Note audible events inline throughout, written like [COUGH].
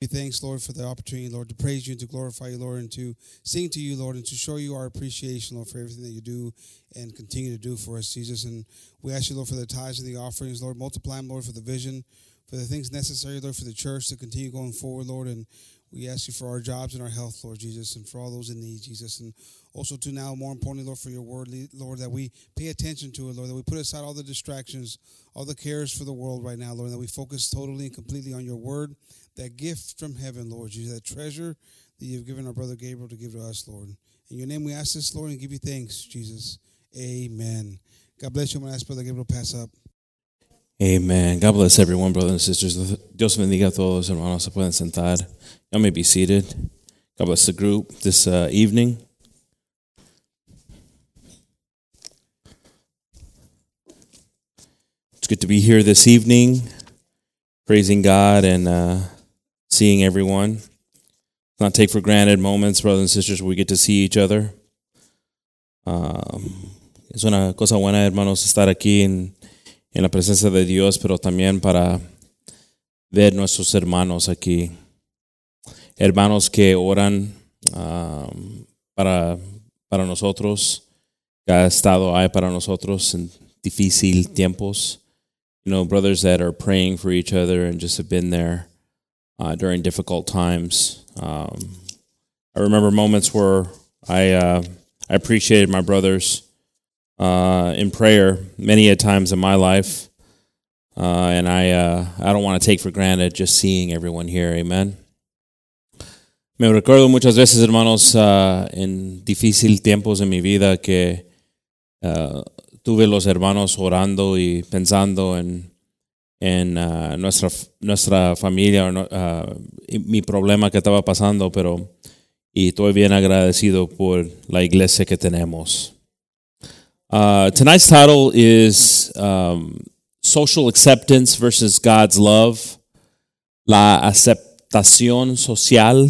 We thanks, Lord, for the opportunity, Lord, to praise you and to glorify you, Lord, and to sing to you, Lord, and to show you our appreciation, Lord, for everything that you do and continue to do for us, Jesus. And we ask you, Lord, for the tithes and the offerings, Lord, multiply them, Lord, for the vision, for the things necessary, Lord, for the church to continue going forward, Lord. And we ask you for our jobs and our health, Lord Jesus, and for all those in need, Jesus. And also to now, more importantly, Lord, for your word, Lord, that we pay attention to it, Lord, that we put aside all the distractions, all the cares for the world right now, Lord, that we focus totally and completely on your word that gift from heaven, Lord Jesus, that treasure that you've given our brother Gabriel to give to us, Lord. In your name we ask this, Lord, and give you thanks, Jesus. Amen. God bless you. I'm going to ask Brother Gabriel to pass up. Amen. God bless everyone, brothers and sisters. Dios bendiga a todos, hermanos. Se pueden sentar. You may be seated. God bless the group this uh, evening. It's good to be here this evening, praising God and uh, seeing everyone. Not take for granted moments, brothers and sisters, where we get to see each other. Um, es una cosa buena, hermanos, estar aquí en, en la presencia de Dios, pero también para ver nuestros hermanos aquí. Hermanos que oran um, para, para nosotros, ha estado ahí para nosotros en difícil tiempos. You know, brothers that are praying for each other and just have been there uh, during difficult times. Um, I remember moments where I uh, I appreciated my brothers uh, in prayer many a times in my life, uh, and I uh, I don't want to take for granted just seeing everyone here. Amen. Me recuerdo muchas veces, hermanos, uh, en difícil tiempos en mi vida que tuve los hermanos orando y pensando en en uh, nuestra, nuestra familia, uh, mi problema que estaba pasando, pero y estoy bien agradecido por la iglesia que tenemos. Uh, tonight's title is um, Social Acceptance versus God's Love. La aceptación social.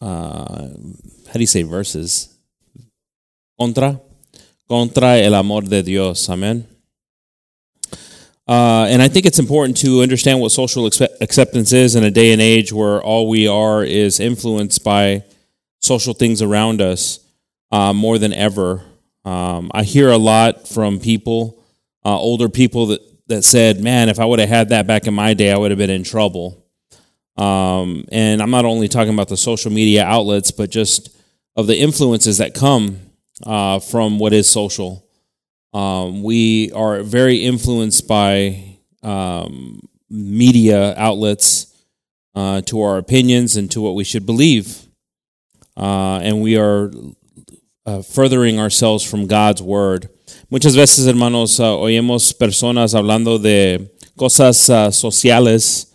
How do you say versus? Contra. Contra el amor de Dios. Amén. Uh, and I think it's important to understand what social acceptance is in a day and age where all we are is influenced by social things around us uh, more than ever. Um, I hear a lot from people, uh, older people that, that said, Man, if I would have had that back in my day, I would have been in trouble. Um, and I'm not only talking about the social media outlets, but just of the influences that come uh, from what is social. Um, we are very influenced by um, media outlets uh, to our opinions and to what we should believe. Uh, and we are uh, furthering ourselves from God's word. Muchas veces, hermanos, uh, oímos personas hablando de cosas uh, sociales,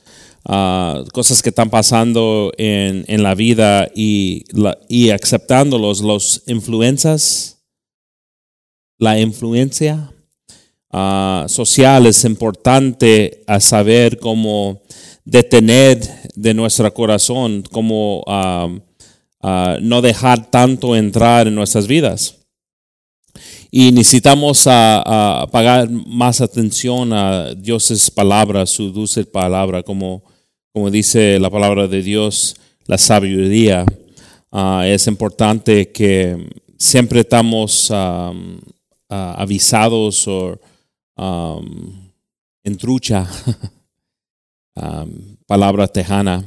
uh, cosas que están pasando en, en la vida y, la, y aceptándolos, los influencias la influencia uh, social es importante a saber cómo detener de nuestro corazón, cómo uh, uh, no dejar tanto entrar en nuestras vidas. Y necesitamos pagar más atención a Dios' palabra, su dulce palabra, como, como dice la palabra de Dios, la sabiduría. es importante que siempre estamos uh, avisados o um, en trucha, [LAUGHS] um, palabra tejana,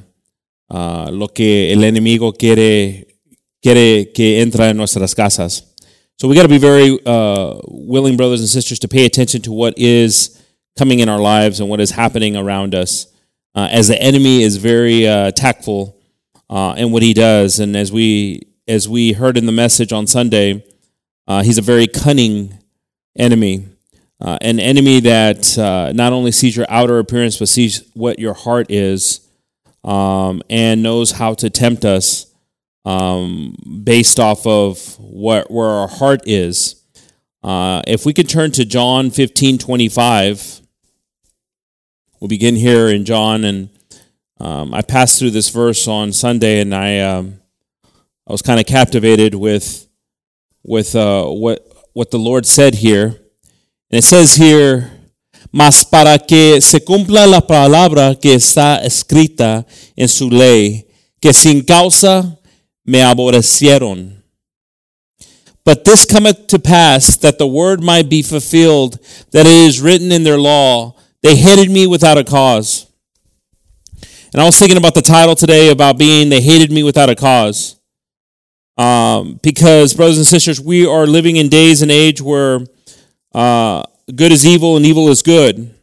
uh, lo que el enemigo quiere, quiere que entra en nuestras casas. So we got to be very uh, willing, brothers and sisters, to pay attention to what is coming in our lives and what is happening around us. Uh, as the enemy is very uh, tactful uh, in what he does, and as we as we heard in the message on Sunday, uh, he's a very cunning enemy, uh, an enemy that uh, not only sees your outer appearance, but sees what your heart is um, and knows how to tempt us um, based off of what, where our heart is. Uh, if we could turn to John 15 25, we'll begin here in John. And um, I passed through this verse on Sunday, and I, um, I was kind of captivated with with uh, what what the Lord said here. And it says here, mas para que se cumpla la palabra que está escrita en su ley, que sin causa me aborrecieron. But this cometh to pass that the word might be fulfilled, that it is written in their law, they hated me without a cause. And I was thinking about the title today about being they hated me without a cause. Um, because, brothers and sisters, we are living in days and age where uh, good is evil and evil is good.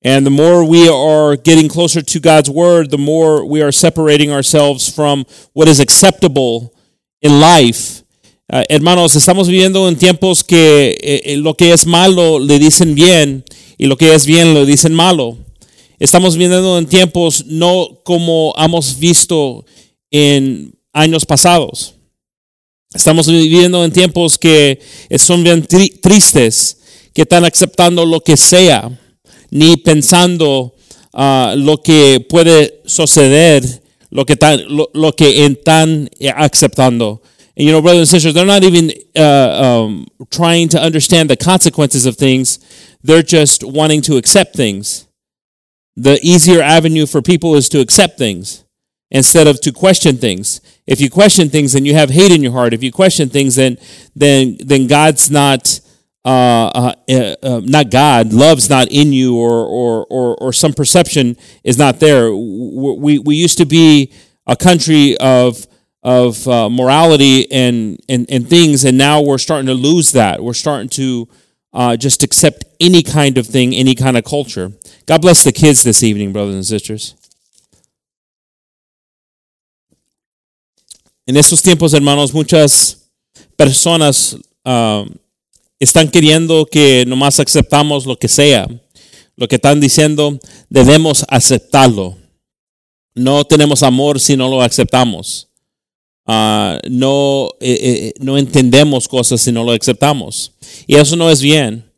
And the more we are getting closer to God's word, the more we are separating ourselves from what is acceptable in life. Uh, hermanos, estamos viviendo en tiempos que eh, lo que es malo le dicen bien y lo que es bien lo dicen malo. Estamos viviendo en tiempos no como hemos visto en años pasados. Estamos viviendo en tiempos que son bien tri tristes, que están aceptando lo que sea, ni pensando uh, lo que puede suceder, lo que, tan, lo, lo que están aceptando. And, you know, brothers and sisters, they're not even uh, um, trying to understand the consequences of things. They're just wanting to accept things the easier avenue for people is to accept things instead of to question things. If you question things, then you have hate in your heart. If you question things, then then then God's not uh, uh, uh, uh not God. Love's not in you, or or or or some perception is not there. We we used to be a country of of uh, morality and, and and things, and now we're starting to lose that. We're starting to uh, just accept any kind of thing, any kind of culture. God bless the kids this evening, brothers and sisters. En estos tiempos, hermanos, muchas personas uh, están queriendo que nomás aceptamos lo que sea. Lo que están diciendo, debemos aceptarlo. No tenemos amor si no lo aceptamos. Uh, no, eh, eh, no entendemos cosas si no lo aceptamos. Y eso no es bien.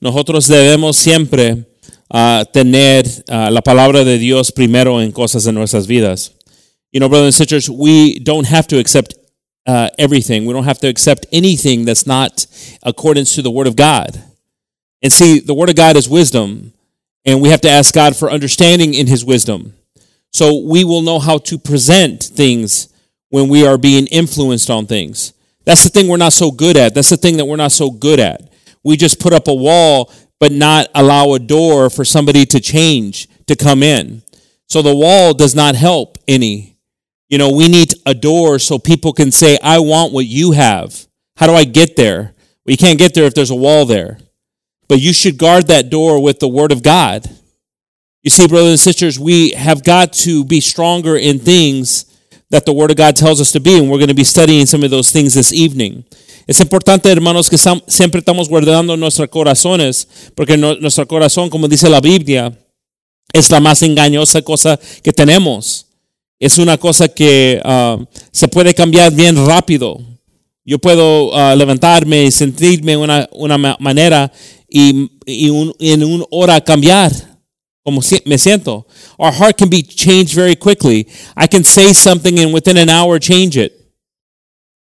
Nosotros debemos siempre uh, tener la palabra de Dios primero en cosas de nuestras vidas. You know, brothers and sisters, we don't have to accept uh, everything. We don't have to accept anything that's not accordance to the Word of God. And see, the Word of God is wisdom, and we have to ask God for understanding in His wisdom. So we will know how to present things when we are being influenced on things. That's the thing we're not so good at. That's the thing that we're not so good at. We just put up a wall, but not allow a door for somebody to change, to come in. So the wall does not help any. You know, we need a door so people can say, I want what you have. How do I get there? Well, you can't get there if there's a wall there. But you should guard that door with the word of God. You see, brothers and sisters, we have got to be stronger in things that the Word of God tells us to be, and we're going to be studying some of those things this evening. Es importante, hermanos, que siempre estamos guardando nuestros corazones, porque no, nuestro corazón, como dice la Biblia, es la más engañosa cosa que tenemos. Es una cosa que uh, se puede cambiar bien rápido. Yo puedo uh, levantarme y sentirme de una, una manera y, y un, en una hora cambiar como si me siento. Our heart can be changed very quickly. I can say something and within an hour change it.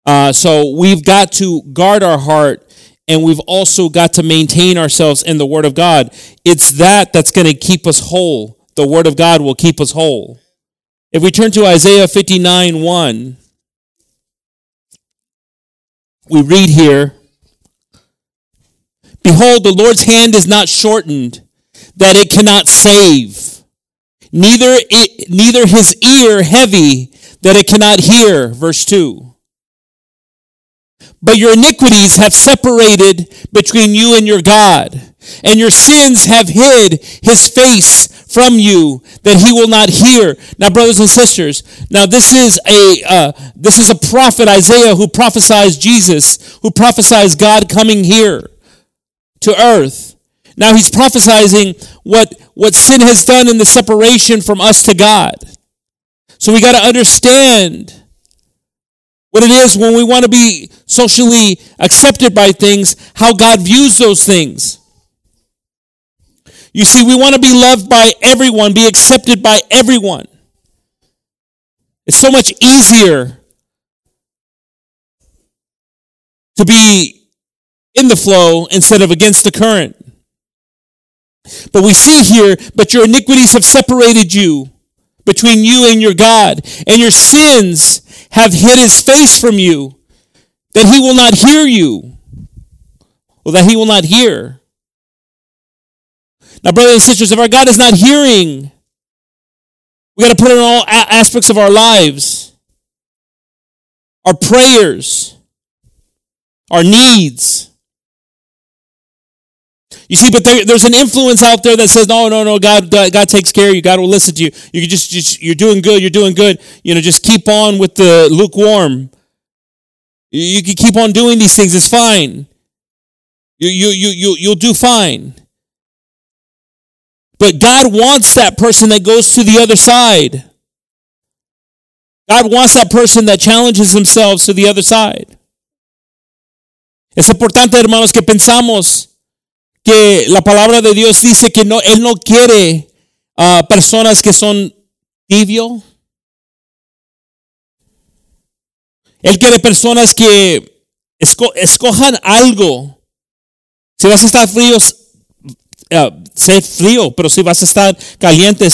Uh, so we've got to guard our heart and we've also got to maintain ourselves in the Word of God. It's that that's going to keep us whole. The Word of God will keep us whole. If we turn to Isaiah 59 1, we read here Behold, the Lord's hand is not shortened that it cannot save, neither it, neither his ear heavy that it cannot hear. Verse 2. But your iniquities have separated between you and your God, and your sins have hid his face from you that he will not hear. Now, brothers and sisters, now this is a uh, this is a prophet Isaiah who prophesies Jesus, who prophesies God coming here to earth. Now he's prophesying what, what sin has done in the separation from us to God. So we got to understand what it is when we want to be socially accepted by things, how God views those things. You see, we want to be loved by everyone, be accepted by everyone. It's so much easier to be in the flow instead of against the current. But we see here, but your iniquities have separated you between you and your God, and your sins have hid his face from you, that he will not hear you, or that he will not hear. Now, brothers and sisters, if our God is not hearing, we got to put in all aspects of our lives our prayers, our needs. You see, but there, there's an influence out there that says, no, no, no, God, God, God, takes care of you. God will listen to you. You just, just, you're doing good. You're doing good. You know, just keep on with the lukewarm. You, you can keep on doing these things. It's fine. You, you, you, you, you'll do fine. But God wants that person that goes to the other side. God wants that person that challenges themselves to the other side. Es importante, hermanos, que pensamos que la palabra de Dios dice que no, Él no quiere uh, personas que son tibio. Él quiere personas que esco escojan algo. Si vas a estar fríos, uh, sé frío, pero si vas a estar caliente,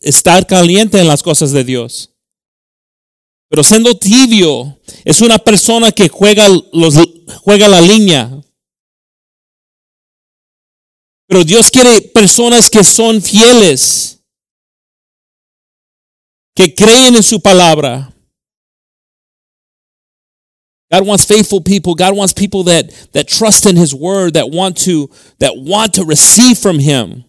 estar caliente en las cosas de Dios. Pero siendo tibio, es una persona que juega, los, juega la línea. Pero Dios quiere personas que son fieles, que creen en su palabra. God wants faithful people. God wants people that, that trust in his word, that want to, that want to receive from him.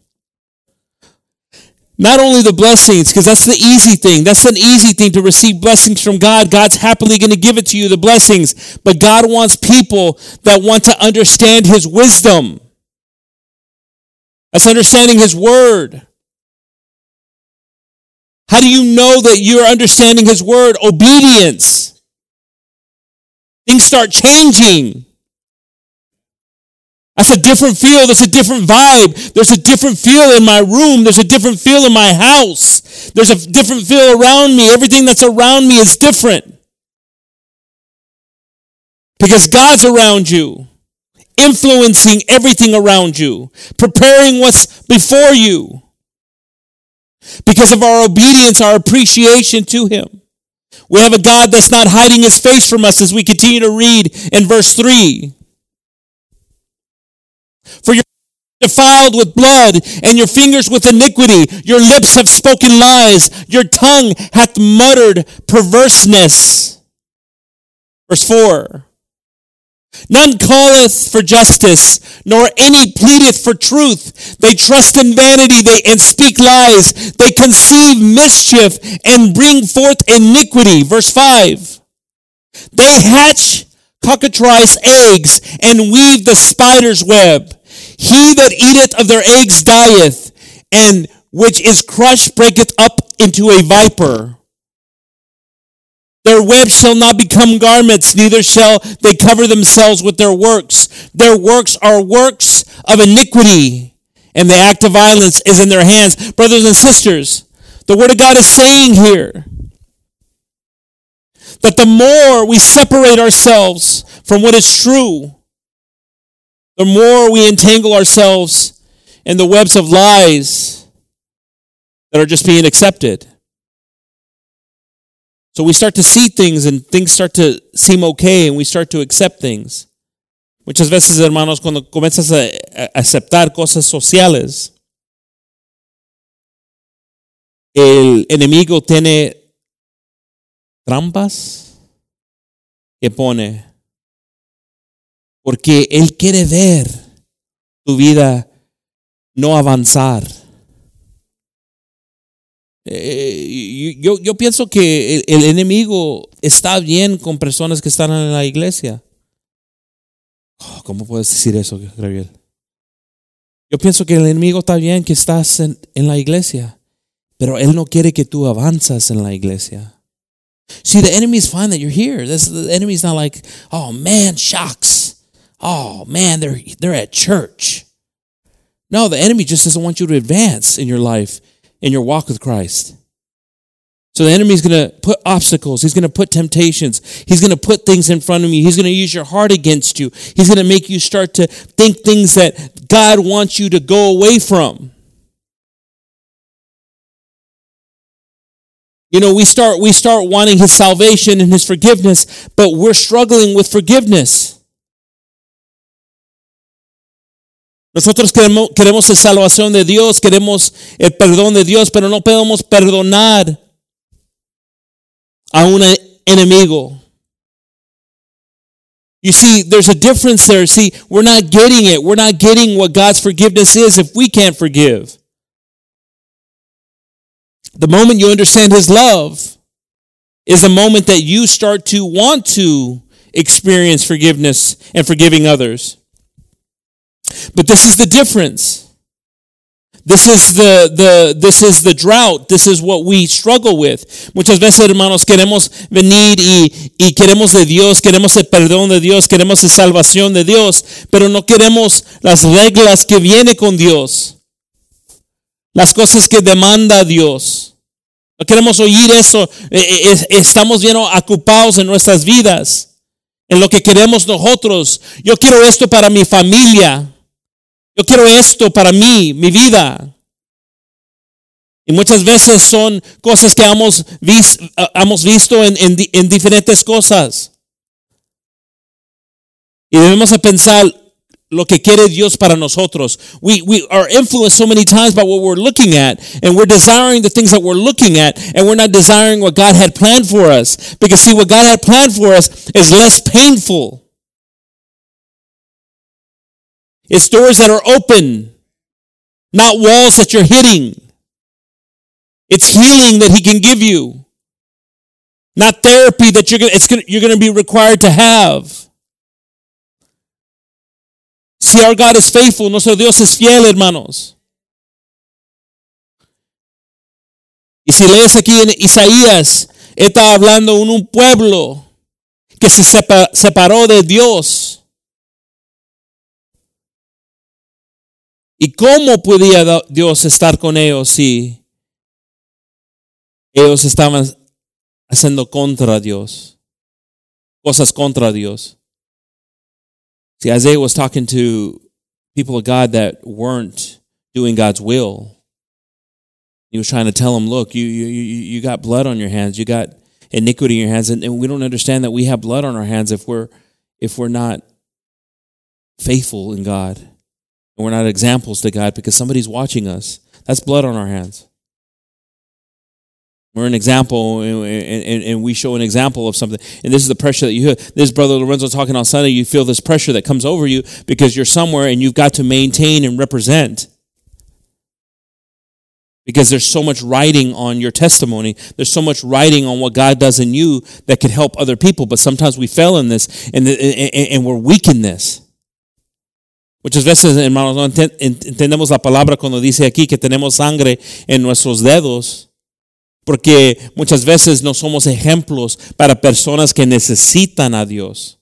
Not only the blessings, because that's the easy thing. That's an easy thing to receive blessings from God. God's happily going to give it to you, the blessings. But God wants people that want to understand his wisdom. That's understanding His Word. How do you know that you're understanding His Word? Obedience. Things start changing. That's a different feel. There's a different vibe. There's a different feel in my room. There's a different feel in my house. There's a different feel around me. Everything that's around me is different. Because God's around you influencing everything around you, preparing what's before you. Because of our obedience, our appreciation to Him. We have a God that's not hiding His face from us as we continue to read in verse 3. For you're defiled with blood, and your fingers with iniquity. Your lips have spoken lies. Your tongue hath muttered perverseness. Verse 4. None calleth for justice, nor any pleadeth for truth. They trust in vanity they, and speak lies. They conceive mischief and bring forth iniquity. Verse 5. They hatch cockatrice eggs and weave the spider's web. He that eateth of their eggs dieth, and which is crushed breaketh up into a viper. Their webs shall not become garments, neither shall they cover themselves with their works. Their works are works of iniquity, and the act of violence is in their hands. Brothers and sisters, the Word of God is saying here that the more we separate ourselves from what is true, the more we entangle ourselves in the webs of lies that are just being accepted. So we start to see things and things start to seem okay and we start to accept things. Muchas veces, hermanos, cuando comienzas a, aceptar cosas sociales, el enemigo tiene trampas que pone porque él quiere ver tu vida no avanzar. Eh, yo, yo, pienso que el, enemigo está bien con personas que están en la iglesia. Oh, ¿Cómo puedes decir eso, Gabriel? Yo pienso que el enemigo está bien que estás en, en la iglesia, pero él no quiere que tú avanzas en la iglesia. See, the enemy's fine that you're here. This, the enemy's not like, oh man, shocks. Oh man, they're they're at church. No, the enemy just doesn't want you to advance in your life in your walk with Christ. So the enemy's going to put obstacles. He's going to put temptations. He's going to put things in front of you. He's going to use your heart against you. He's going to make you start to think things that God wants you to go away from. You know, we start we start wanting his salvation and his forgiveness, but we're struggling with forgiveness. Nosotros queremos, queremos la salvación de Dios, queremos el perdón de Dios, pero no podemos perdonar a un enemigo. You see, there's a difference there. See, we're not getting it. We're not getting what God's forgiveness is if we can't forgive. The moment you understand His love is a moment that you start to want to experience forgiveness and forgiving others. But this is the difference. This is the, the, this is the drought. This is what we struggle with. Muchas veces, hermanos, queremos venir y, y queremos de Dios, queremos el perdón de Dios, queremos la salvación de Dios, pero no queremos las reglas que viene con Dios. Las cosas que demanda Dios. No queremos oír eso. Eh, eh, estamos bien ocupados en nuestras vidas, en lo que queremos nosotros. Yo quiero esto para mi familia. Yo quiero esto para mí, mi vida. Y muchas veces son cosas que hemos, visto, hemos visto en, en, en diferentes cosas. Y debemos pensar lo que quiere Dios para nosotros. We, we are influenced so many times by what we're looking at, and we're desiring the things that we're looking at, and we're not desiring what God had planned for us. Because, see, what God had planned for us is less painful. It's doors that are open, not walls that you're hitting. It's healing that He can give you, not therapy that you're gonna, you're going to be required to have. See, our God is faithful. Nuestro Dios es fiel, hermanos. Y si lees aquí en Isaías, está hablando en un pueblo que se separó de Dios. ¿Y cómo podía Dios estar con ellos si ellos estaban haciendo contra Dios? Cosas contra Dios. See, Isaiah was talking to people of God that weren't doing God's will. He was trying to tell them, look, you, you, you got blood on your hands. You got iniquity in your hands. And, and we don't understand that we have blood on our hands if we're, if we're not faithful in God and we're not examples to God because somebody's watching us. That's blood on our hands. We're an example, and, and, and, we show an example of something. And this is the pressure that you hear. This brother Lorenzo talking on Sunday. You feel this pressure that comes over you because you're somewhere and you've got to maintain and represent. Because there's so much writing on your testimony. There's so much writing on what God does in you that could help other people. But sometimes we fail in this and, and, and we're weak in this. Muchas veces, hermanos, no entendemos la palabra cuando dice aquí que tenemos sangre en nuestros dedos, porque muchas veces no somos ejemplos para personas que necesitan a Dios.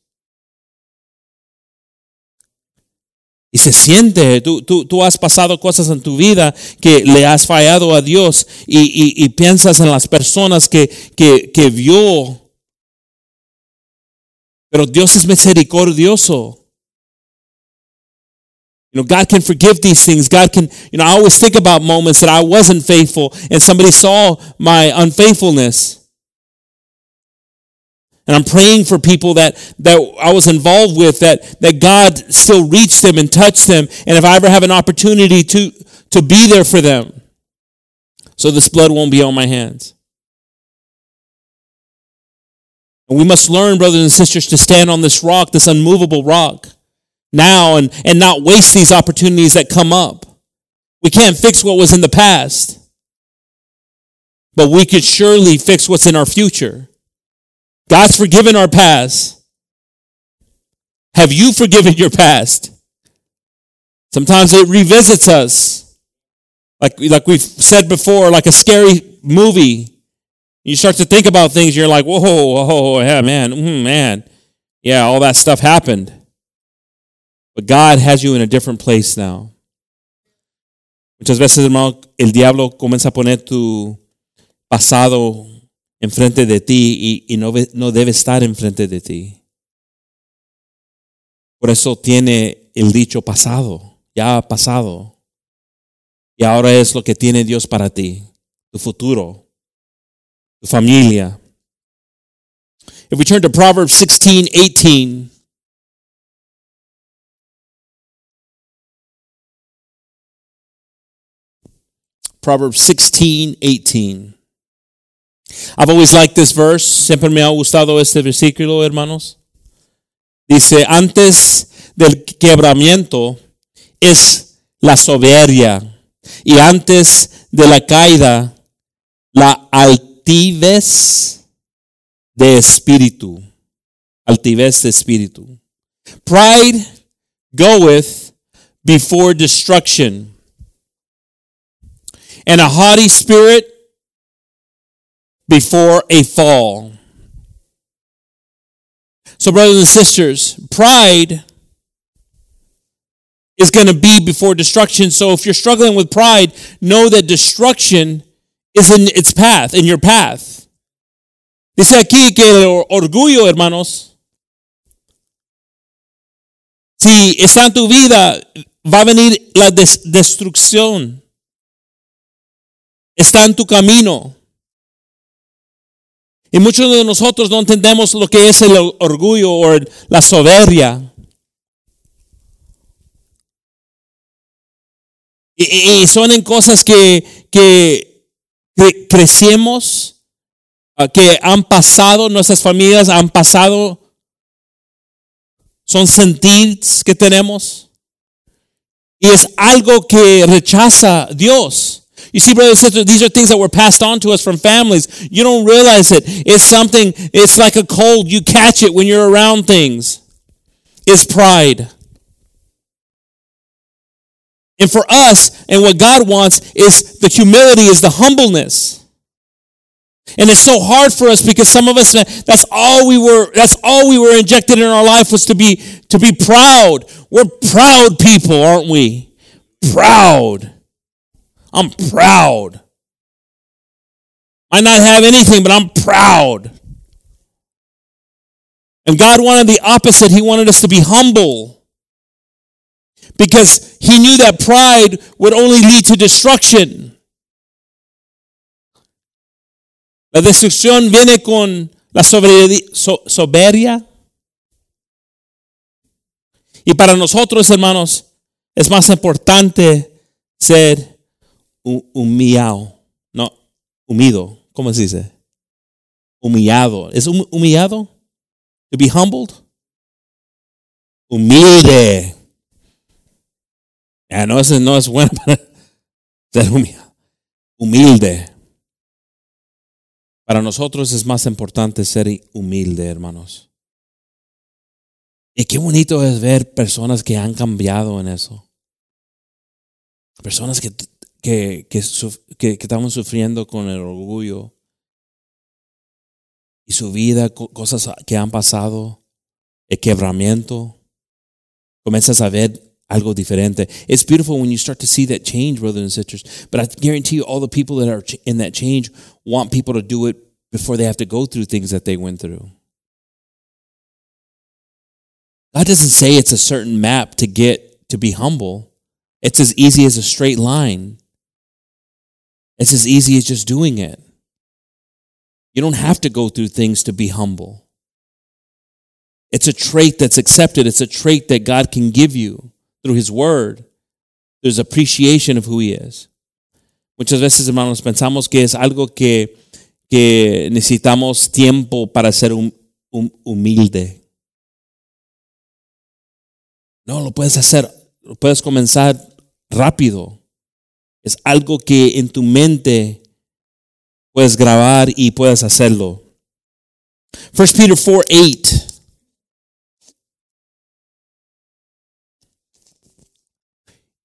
Y se siente, tú, tú, tú, has pasado cosas en tu vida que le has fallado a Dios y, piensas en las personas que, que, que vio. Pero Dios es misericordioso. You know, God can forgive these things. God can, you know, I always think about moments that I wasn't faithful and somebody saw my unfaithfulness. And I'm praying for people that, that I was involved with that, that God still reached them and touched them. And if I ever have an opportunity to, to be there for them, so this blood won't be on my hands. And we must learn, brothers and sisters, to stand on this rock, this unmovable rock now and, and not waste these opportunities that come up. We can't fix what was in the past, but we could surely fix what's in our future. God's forgiven our past. Have you forgiven your past? Sometimes it revisits us. Like, like we've said before, like a scary movie. You start to think about things, you're like, whoa, whoa, yeah, man, mm, man. Yeah, all that stuff happened. But God has you in a different place now. Muchas veces, hermano, el diablo comienza a poner tu pasado enfrente de ti y, y no, no debe estar enfrente de ti. Por eso tiene el dicho pasado, ya pasado. Y ahora es lo que tiene Dios para ti, tu futuro, tu familia. If we turn to Proverbs 16, 18. Proverbs 16, 18. I've always liked this verse. Siempre me ha gustado este versículo, hermanos. Dice, antes del quebramiento es la soberbia y antes de la caída la altivez de espíritu. Altivez de espíritu. Pride goeth before destruction, and a haughty spirit before a fall. So, brothers and sisters, pride is going to be before destruction. So, if you're struggling with pride, know that destruction is in its path, in your path. Dice aquí que el orgullo, hermanos, si está en tu vida, va a venir la des- destrucción. Está en tu camino. Y muchos de nosotros no entendemos lo que es el orgullo o la soberbia. Y, son en cosas que, que cre- crecemos, ah, que han pasado, nuestras familias han pasado, son sentidos que tenemos. Y es algo que rechaza Dios. You see, brothers and sisters, these are things that were passed on to us from families. You don't realize it. It's something, it's like a cold. You catch it when you're around things. It's pride. And for us, and what God wants is the humility, is the humbleness. And it's so hard for us because some of us that's all we were that's all we were injected in our life was to be to be proud. We're proud people, aren't we? Proud. I'm proud. I might not have anything, but I'm proud. And God wanted the opposite. He wanted us to be humble. Because he knew that pride would only lead to destruction. La destrucción viene con la soberbia. Y para nosotros, hermanos, es más importante ser humillado. No, humido. ¿Cómo se dice? Humillado. ¿Es hum- humillado? To be humbled? Humilde. Ya, no, es, no es bueno para [LAUGHS] ser humillado. Humilde. Para nosotros es más importante ser humilde, hermanos. Y qué bonito es ver personas que han cambiado en eso. Personas que, que, que, que, que estamos sufriendo con el orgullo. Y su vida, co- cosas que han pasado, el quebramiento. Comienzas a ver algo diferente. It's beautiful when you start to see that change, brothers and sisters. But I guarantee you, all the people that are in that change want people to do it before they have to go through things that they went through. God doesn't say it's a certain map to get to be humble. It's as easy as a straight line. It's as easy as just doing it. You don't have to go through things to be humble. It's a trait that's accepted. It's a trait that God can give you through His Word. There's appreciation of who He is. Muchas veces, hermanos, pensamos que es algo que, que necesitamos tiempo para ser hum- hum- humilde. No, lo puedes hacer, lo puedes comenzar rápido. Es algo que en tu mente puedes grabar y puedes hacerlo. 1 Peter 4 8.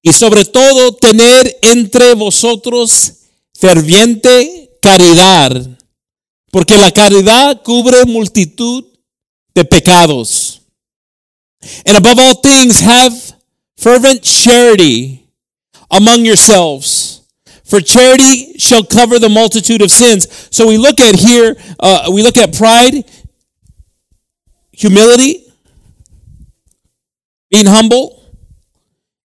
Y sobre todo tener entre vosotros ferviente caridad, porque la caridad cubre multitud de pecados. And above all things, have fervent charity among yourselves, For charity shall cover the multitude of sins. So we look at here, uh, we look at pride, humility, being humble,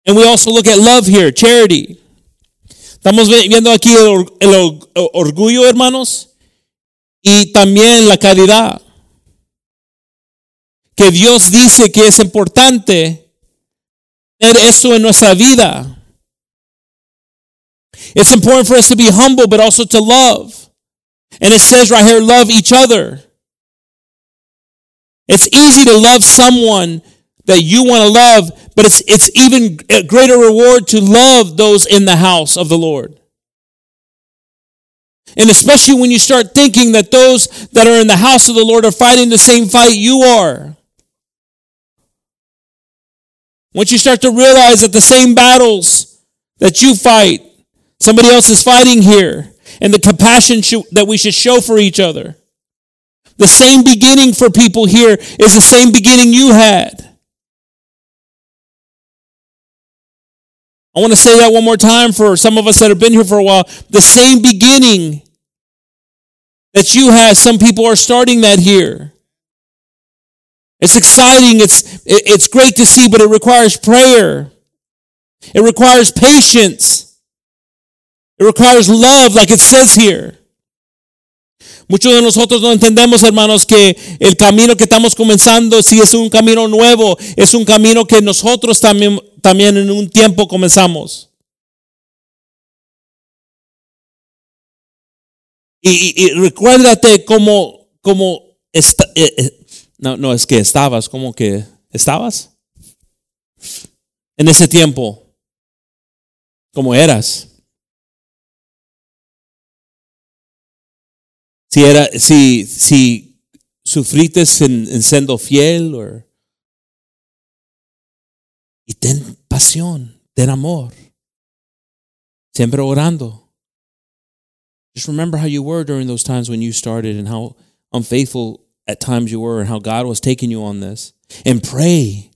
and we also look at love here, charity. Estamos viendo aquí el, el orgullo, hermanos, y también la caridad. Que Dios dice que es importante tener eso en nuestra vida. It's important for us to be humble, but also to love. And it says right here, love each other. It's easy to love someone that you want to love, but it's, it's even a greater reward to love those in the house of the Lord. And especially when you start thinking that those that are in the house of the Lord are fighting the same fight you are. Once you start to realize that the same battles that you fight, somebody else is fighting here, and the compassion that we should show for each other. The same beginning for people here is the same beginning you had. I want to say that one more time for some of us that have been here for a while. The same beginning that you had, some people are starting that here. It's exciting, it's, it's great to see, but it requires prayer. It requires patience. It requires love, like it says here. Muchos de nosotros no entendemos, hermanos, que el camino que estamos comenzando, si es un camino nuevo, es un camino que nosotros también, también en un tiempo comenzamos. Y, recuérdate como, como eh, eh, no, no, es que estabas, como que estabas en ese tiempo, como eras. Si era, si, si sufriste en, en siendo fiel, o y ten pasión, ten amor, siempre orando. Just remember how you were during those times when you started and how unfaithful at times you were and how God was taking you on this. And pray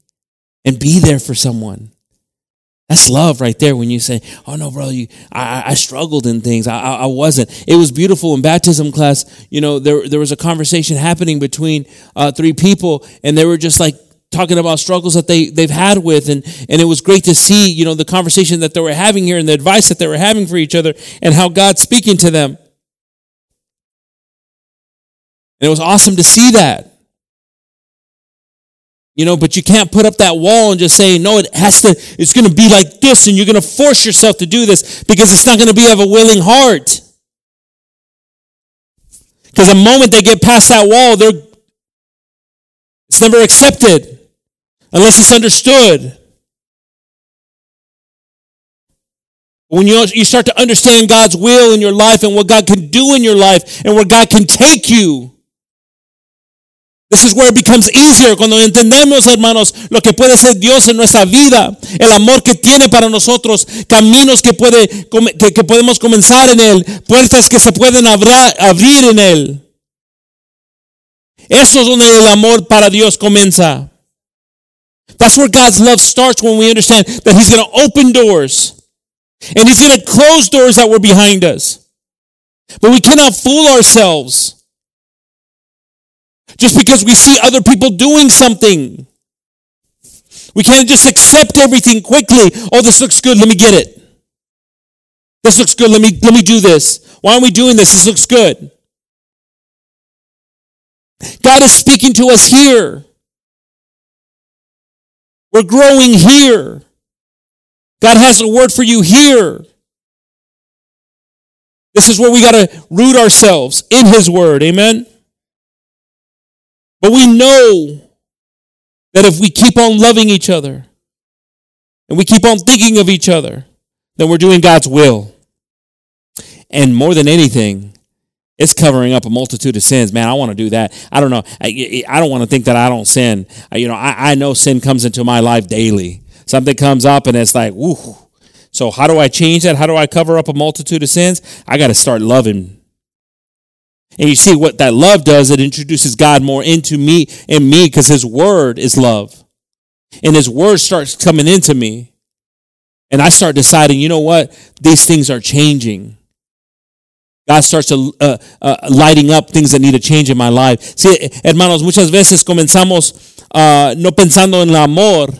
and be there for someone. That's love right there when you say, Oh no, bro, you, I, I struggled in things. I, I, wasn't. It was beautiful in baptism class. You know, there, there was a conversation happening between uh, three people and they were just like talking about struggles that they, they've had with. And, and it was great to see, you know, the conversation that they were having here and the advice that they were having for each other and how God's speaking to them. And it was awesome to see that. You know, but you can't put up that wall and just say, no, it has to, it's going to be like this, and you're going to force yourself to do this because it's not going to be of a willing heart. Because the moment they get past that wall, they're, it's never accepted unless it's understood. When you, you start to understand God's will in your life and what God can do in your life and where God can take you, This is where it becomes easier cuando entendemos, hermanos, lo que puede ser Dios en nuestra vida, el amor que tiene para nosotros, caminos que, puede, que, podemos comenzar en Él, puertas que se pueden abrir en Él. Eso es donde el amor para Dios comienza. That's where God's love starts when we understand that He's going to open doors and He's going to close doors that were behind us. But we cannot fool ourselves. Just because we see other people doing something. We can't just accept everything quickly. Oh, this looks good. Let me get it. This looks good. Let me, let me do this. Why are we doing this? This looks good. God is speaking to us here. We're growing here. God has a word for you here. This is where we got to root ourselves in His word. Amen. But we know that if we keep on loving each other and we keep on thinking of each other, then we're doing God's will. And more than anything, it's covering up a multitude of sins. Man, I want to do that. I don't know. I, I don't want to think that I don't sin. You know, I, I know sin comes into my life daily. Something comes up and it's like, woo. So how do I change that? How do I cover up a multitude of sins? I got to start loving and you see what that love does, it introduces God more into me and me because his word is love. And his word starts coming into me. And I start deciding, you know what? These things are changing. God starts uh, uh, lighting up things that need to change in my life. Sí, hermanos, muchas veces comenzamos uh, no pensando en el amor.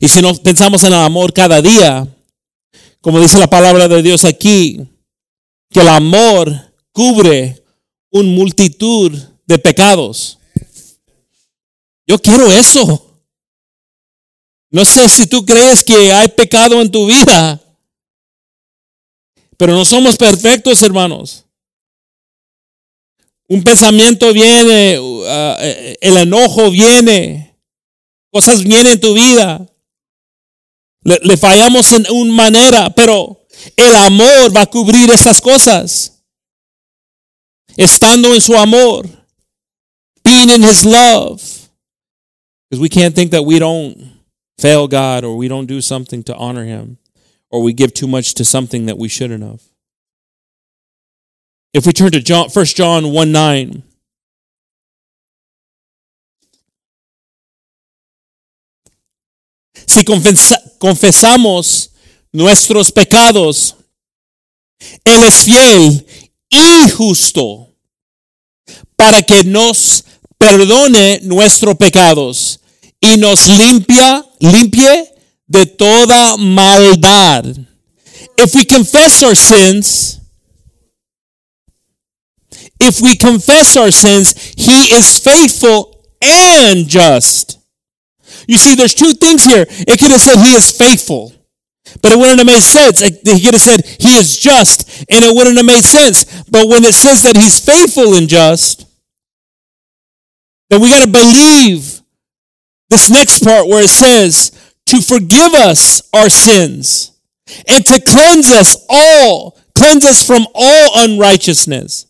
Y si no pensamos en el amor cada día, como dice la palabra de Dios aquí, que el amor cubre una multitud de pecados. Yo quiero eso. No sé si tú crees que hay pecado en tu vida. Pero no somos perfectos, hermanos. Un pensamiento viene, uh, eh, el enojo viene, cosas vienen en tu vida. Le, fallamos en una manera, pero el amor va a cubrir esas cosas. Estando en su amor, being in his love. Because we can't think that we don't fail God or we don't do something to honor him or we give too much to something that we shouldn't have. If we turn to John, 1 John 1 9. Si confesamos nuestros pecados, Él es fiel y justo para que nos perdone nuestros pecados y nos limpia, limpie de toda maldad. If we confess our sins, if we confess our sins, he is faithful and just. You see, there's two things here. It could have said he is faithful, but it wouldn't have made sense. He could have said he is just, and it wouldn't have made sense. But when it says that he's faithful and just, then we got to believe this next part where it says, to forgive us our sins and to cleanse us all, cleanse us from all unrighteousness.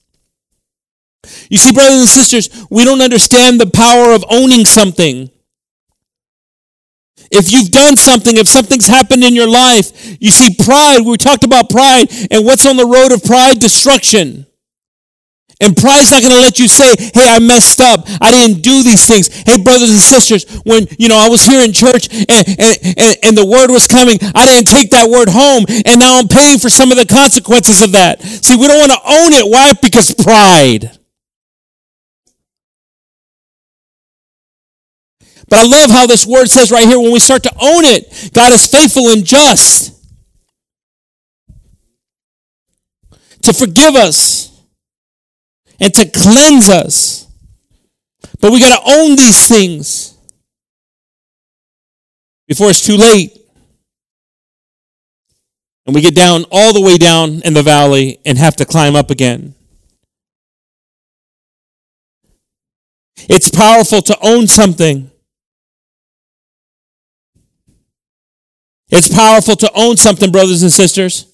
You see, brothers and sisters, we don't understand the power of owning something. If you've done something, if something's happened in your life, you see, pride, we talked about pride, and what's on the road of pride? Destruction. And pride's not going to let you say, hey, I messed up. I didn't do these things. Hey, brothers and sisters, when, you know, I was here in church and, and, and, and, the word was coming, I didn't take that word home. And now I'm paying for some of the consequences of that. See, we don't want to own it. Why? Because pride. But I love how this word says right here when we start to own it, God is faithful and just to forgive us and to cleanse us. But we got to own these things before it's too late. And we get down all the way down in the valley and have to climb up again. It's powerful to own something. It's powerful to own something, brothers and sisters.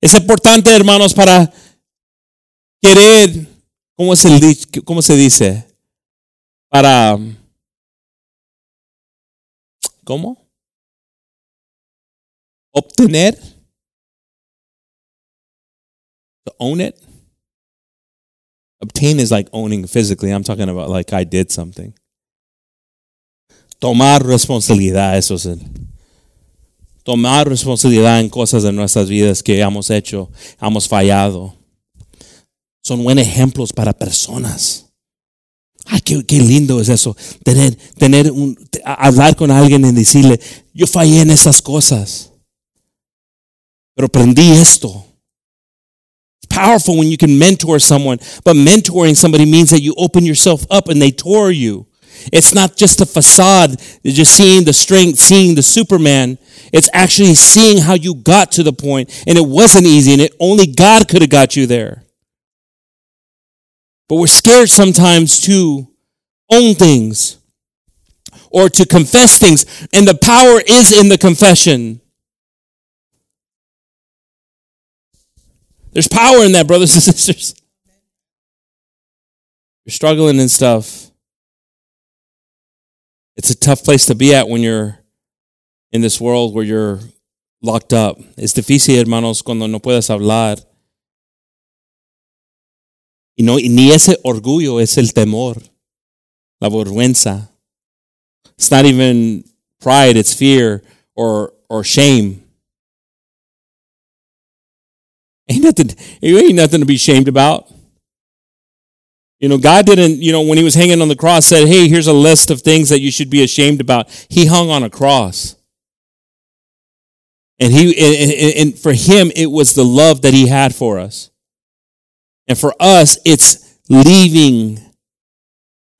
Es importante, hermanos, para querer, ¿cómo se, cómo se dice? Para, ¿cómo? Obtener. To own it. Obtain is like owning physically. I'm talking about like I did something. Tomar responsabilidad, eso es tomar responsabilidad en cosas de nuestras vidas que hemos hecho, hemos fallado. Son buenos ejemplos para personas. Ay, qué, lindo es eso. Tener, tener hablar con alguien y decirle, yo fallé en esas cosas. Pero aprendí esto. It's powerful when you can mentor someone, but mentoring somebody means that you open yourself up and they tour you. It's not just a facade, just seeing the strength, seeing the Superman. It's actually seeing how you got to the point, and it wasn't easy, and it only God could have got you there. But we're scared sometimes to own things or to confess things, and the power is in the confession. There's power in that, brothers and [LAUGHS] sisters. You're struggling and stuff. It's a tough place to be at when you're in this world where you're locked up. Es difícil, hermanos, cuando no puedes hablar. Y, no, y ni ese orgullo es el temor, la vergüenza. It's not even pride, it's fear or or shame. Ain't nothing, ain't nothing to be shamed about. You know, God didn't, you know, when he was hanging on the cross, said, Hey, here's a list of things that you should be ashamed about. He hung on a cross. And he and, and for him, it was the love that he had for us. And for us, it's leaving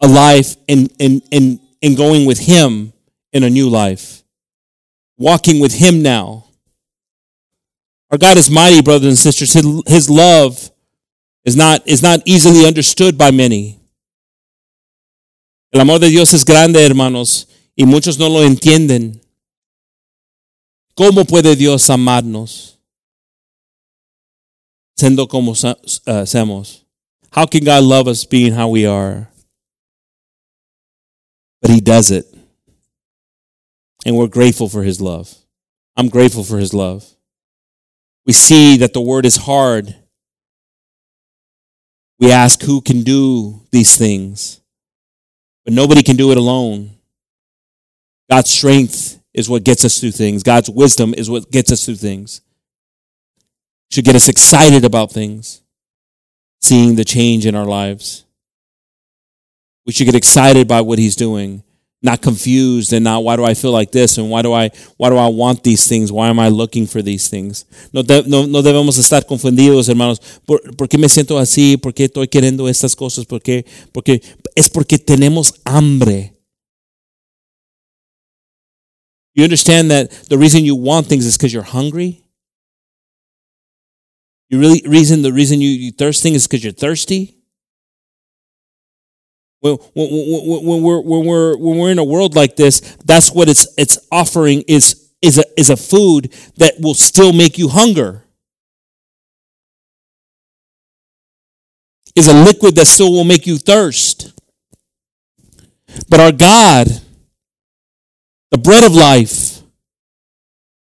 a life and, and, and, and going with him in a new life. Walking with him now. Our God is mighty, brothers and sisters. His, his love is not, is not easily understood by many. El amor de Dios es grande, hermanos, y muchos no lo entienden. ¿Cómo puede Dios amarnos? Siendo como uh, somos. How can God love us being how we are? But He does it. And we're grateful for His love. I'm grateful for His love. We see that the word is hard. We ask who can do these things, but nobody can do it alone. God's strength is what gets us through things. God's wisdom is what gets us through things. Should get us excited about things, seeing the change in our lives. We should get excited by what he's doing, not confused and not why do I feel like this and why do I why do I want these things? Why am I looking for these things? No, no, no debemos estar confundidos, hermanos. ¿Por, ¿Por, qué me siento así? ¿Por qué estoy queriendo estas cosas? ¿Por qué? Porque es porque tenemos hambre You understand that the reason you want things is because you're hungry? You really reason the reason you, you thirsting is because you're thirsty? When, when, when, we're, when, we're, when we're in a world like this, that's what it's, it's offering is, is, a, is a food that will still make you hunger. Is a liquid that still will make you thirst. But our God, the bread of life,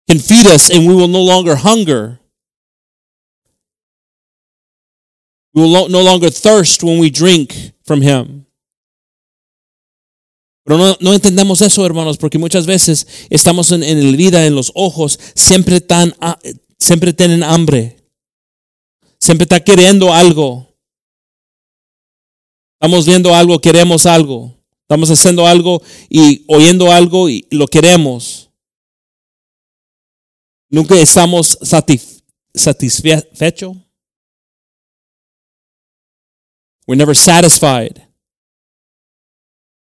can feed us and we will no longer hunger. We will no longer thirst when we drink from Him. Pero no, no, entendemos eso, hermanos, porque muchas veces estamos en, en la vida, en los ojos, siempre, tan, siempre tienen hambre. Siempre está queriendo algo. Estamos viendo algo, queremos algo. Estamos haciendo algo y oyendo algo y lo queremos. Nunca estamos satisfechos. satisfechos. We're never satisfied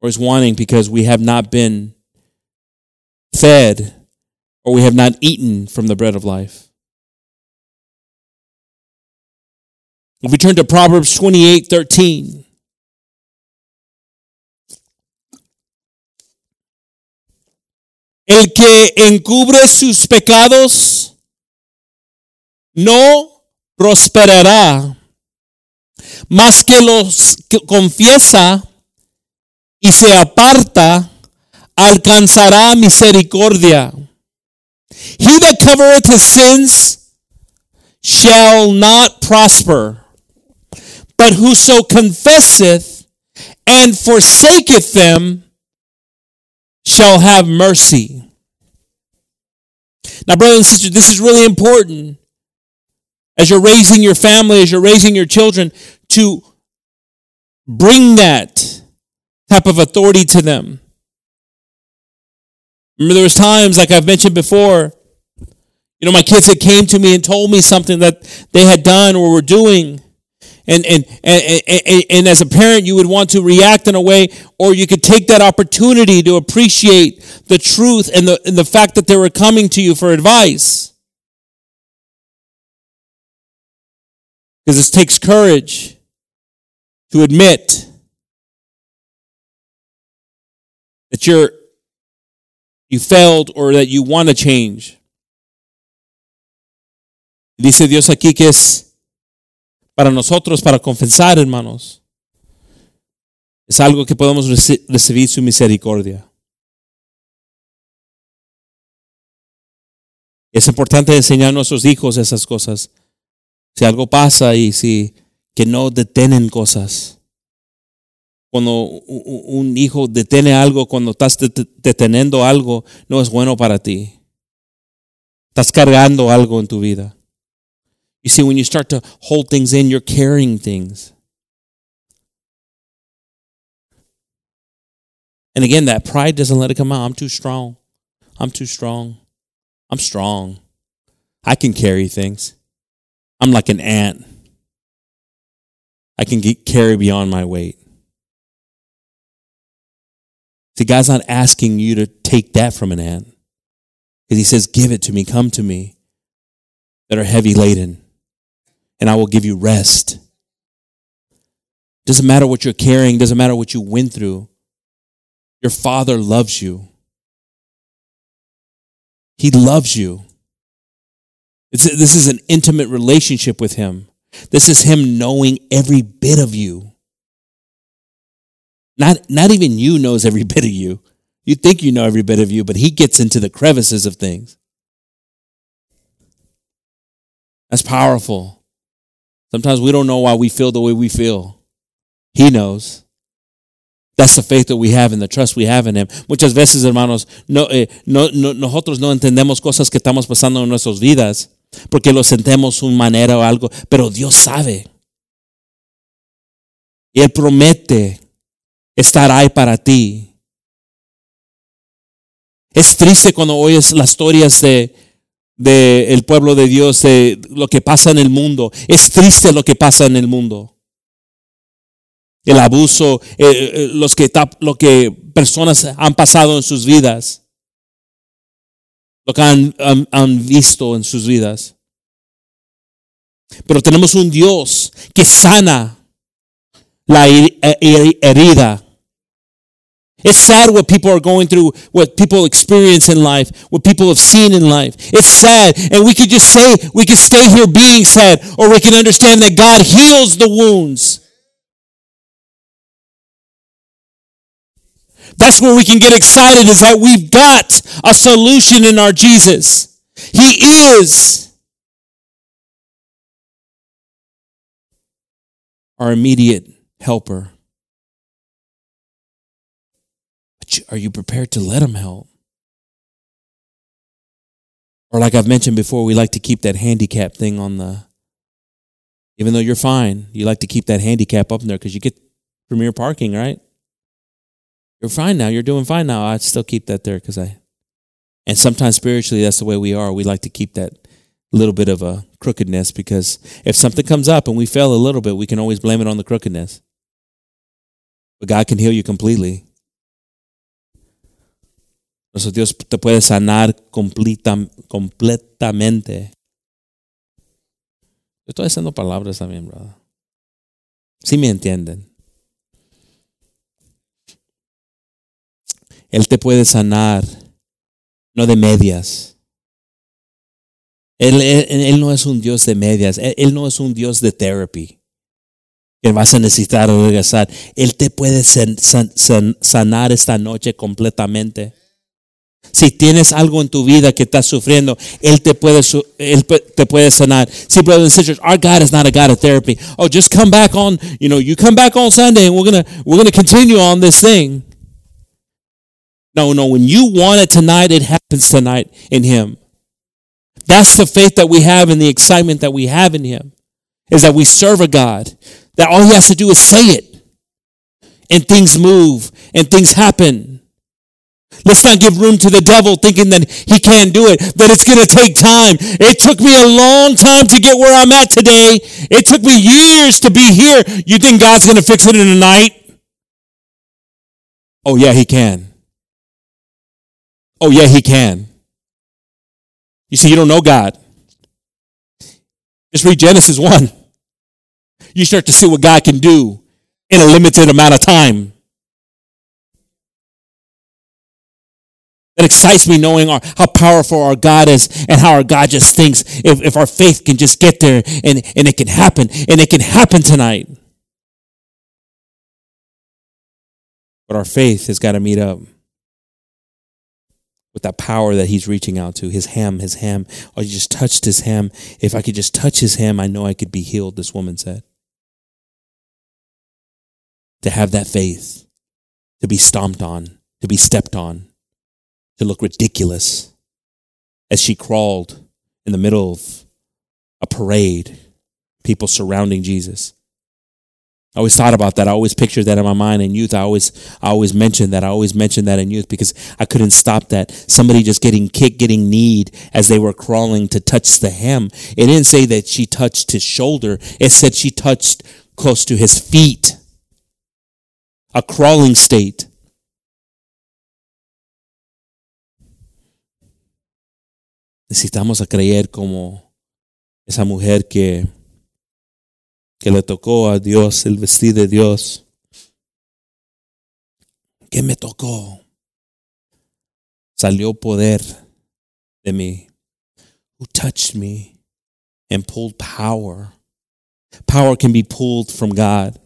or is wanting because we have not been fed or we have not eaten from the bread of life. If we turn to Proverbs 28 13. El que encubre sus pecados no prosperará, mas que los que confiesa y se aparta alcanzará misericordia. He that covereth his sins shall not prosper, but whoso confesseth and forsaketh them shall have mercy. Now, brothers and sisters, this is really important as you're raising your family, as you're raising your children, to bring that type of authority to them. Remember, there was times, like I've mentioned before, you know, my kids had came to me and told me something that they had done or were doing, and, and, and, and, and as a parent, you would want to react in a way, or you could take that opportunity to appreciate the truth and the, and the fact that they were coming to you for advice. Because it takes courage to admit that you're you failed or that you want to change. Dice Dios aquí que es para nosotros, para confesar, hermanos, es algo que podemos recibir su misericordia. Es importante enseñar a nuestros hijos esas cosas. Si algo pasa y si que no detenen cosas. Cuando un hijo detiene algo, cuando estás deteniendo algo, no es bueno para ti. Estás cargando algo en tu vida. You see, when you start to hold things in, you're carrying things. And again, that pride doesn't let it come out. I'm too strong. I'm too strong. I'm strong. I can carry things. I'm like an ant. I can get, carry beyond my weight. See, God's not asking you to take that from an ant. Because He says, Give it to me, come to me that are heavy laden, and I will give you rest. Doesn't matter what you're carrying, doesn't matter what you went through. Your Father loves you. He loves you. It's, this is an intimate relationship with Him. This is Him knowing every bit of you. Not, not even you knows every bit of you. You think you know every bit of you, but He gets into the crevices of things. That's powerful. Sometimes we don't know why we feel the way we feel. He knows. That's the faith that we have and the trust we have in Him. Muchas veces, hermanos, no, eh, no, no, nosotros no entendemos cosas que estamos pasando en nuestras vidas porque lo sentemos una manera o algo, pero Dios sabe. Y Él promete estar ahí para ti. Es triste cuando oyes las historias de, de el pueblo de Dios, de lo que pasa en el mundo. Es triste lo que pasa en el mundo el abuso, eh, eh, los que, lo que personas han pasado en sus vidas, lo que han, han, visto en sus vidas. Pero tenemos un Dios que sana la eh, herida. It's sad what people are going through, what people experience in life, what people have seen in life. It's sad. And we could just say, we could stay here being sad, or we can understand that God heals the wounds. That's where we can get excited is that we've got a solution in our Jesus. He is our immediate helper. But are you prepared to let him help? Or like I've mentioned before, we like to keep that handicap thing on the even though you're fine, you like to keep that handicap up there because you get premier parking, right? You're fine now. You're doing fine now. I still keep that there because I. And sometimes spiritually, that's the way we are. We like to keep that little bit of a crookedness because if something comes up and we fail a little bit, we can always blame it on the crookedness. But God can heal you completely. Nuestro Dios te puede sanar completa, completamente. Yo estoy haciendo palabras también, brother. Sí me entienden. Él te puede sanar, no de medias. Él, él, no es un Dios de medias. Él, no es un Dios de therapy. Que vas a necesitar regresar. Él te puede sanar esta noche completamente. Si tienes algo en tu vida que estás sufriendo, Él te puede, él te puede sanar. See, brothers and sisters, our God is not a God of therapy. Oh, just come back on, you know, you come back on Sunday and we're gonna we're gonna continue on this thing. No, no, when you want it tonight, it happens tonight in Him. That's the faith that we have and the excitement that we have in Him. Is that we serve a God that all He has to do is say it. And things move and things happen. Let's not give room to the devil thinking that he can't do it, that it's going to take time. It took me a long time to get where I'm at today. It took me years to be here. You think God's going to fix it in a night? Oh, yeah, he can. Oh, yeah, he can. You see, you don't know God. Just read Genesis 1. You start to see what God can do in a limited amount of time. That excites me knowing our, how powerful our God is and how our God just thinks if, if our faith can just get there and, and it can happen and it can happen tonight. But our faith has got to meet up with that power that he's reaching out to. His hem, his hem. Oh, you just touched his hem. If I could just touch his hem, I know I could be healed, this woman said. to have that faith, to be stomped on, to be stepped on, to look ridiculous as she crawled in the middle of a parade, people surrounding Jesus. I always thought about that. I always pictured that in my mind in youth. I always, I always mentioned that. I always mentioned that in youth because I couldn't stop that. Somebody just getting kicked, getting kneed as they were crawling to touch the hem. It didn't say that she touched his shoulder. It said she touched close to his feet. A crawling state. Necesitamos a creer como esa mujer que que le tocó a Dios el vestir de Dios. ¿Qué me tocó? Salió poder de mí. Who touched me and pulled power. Power can be pulled from God.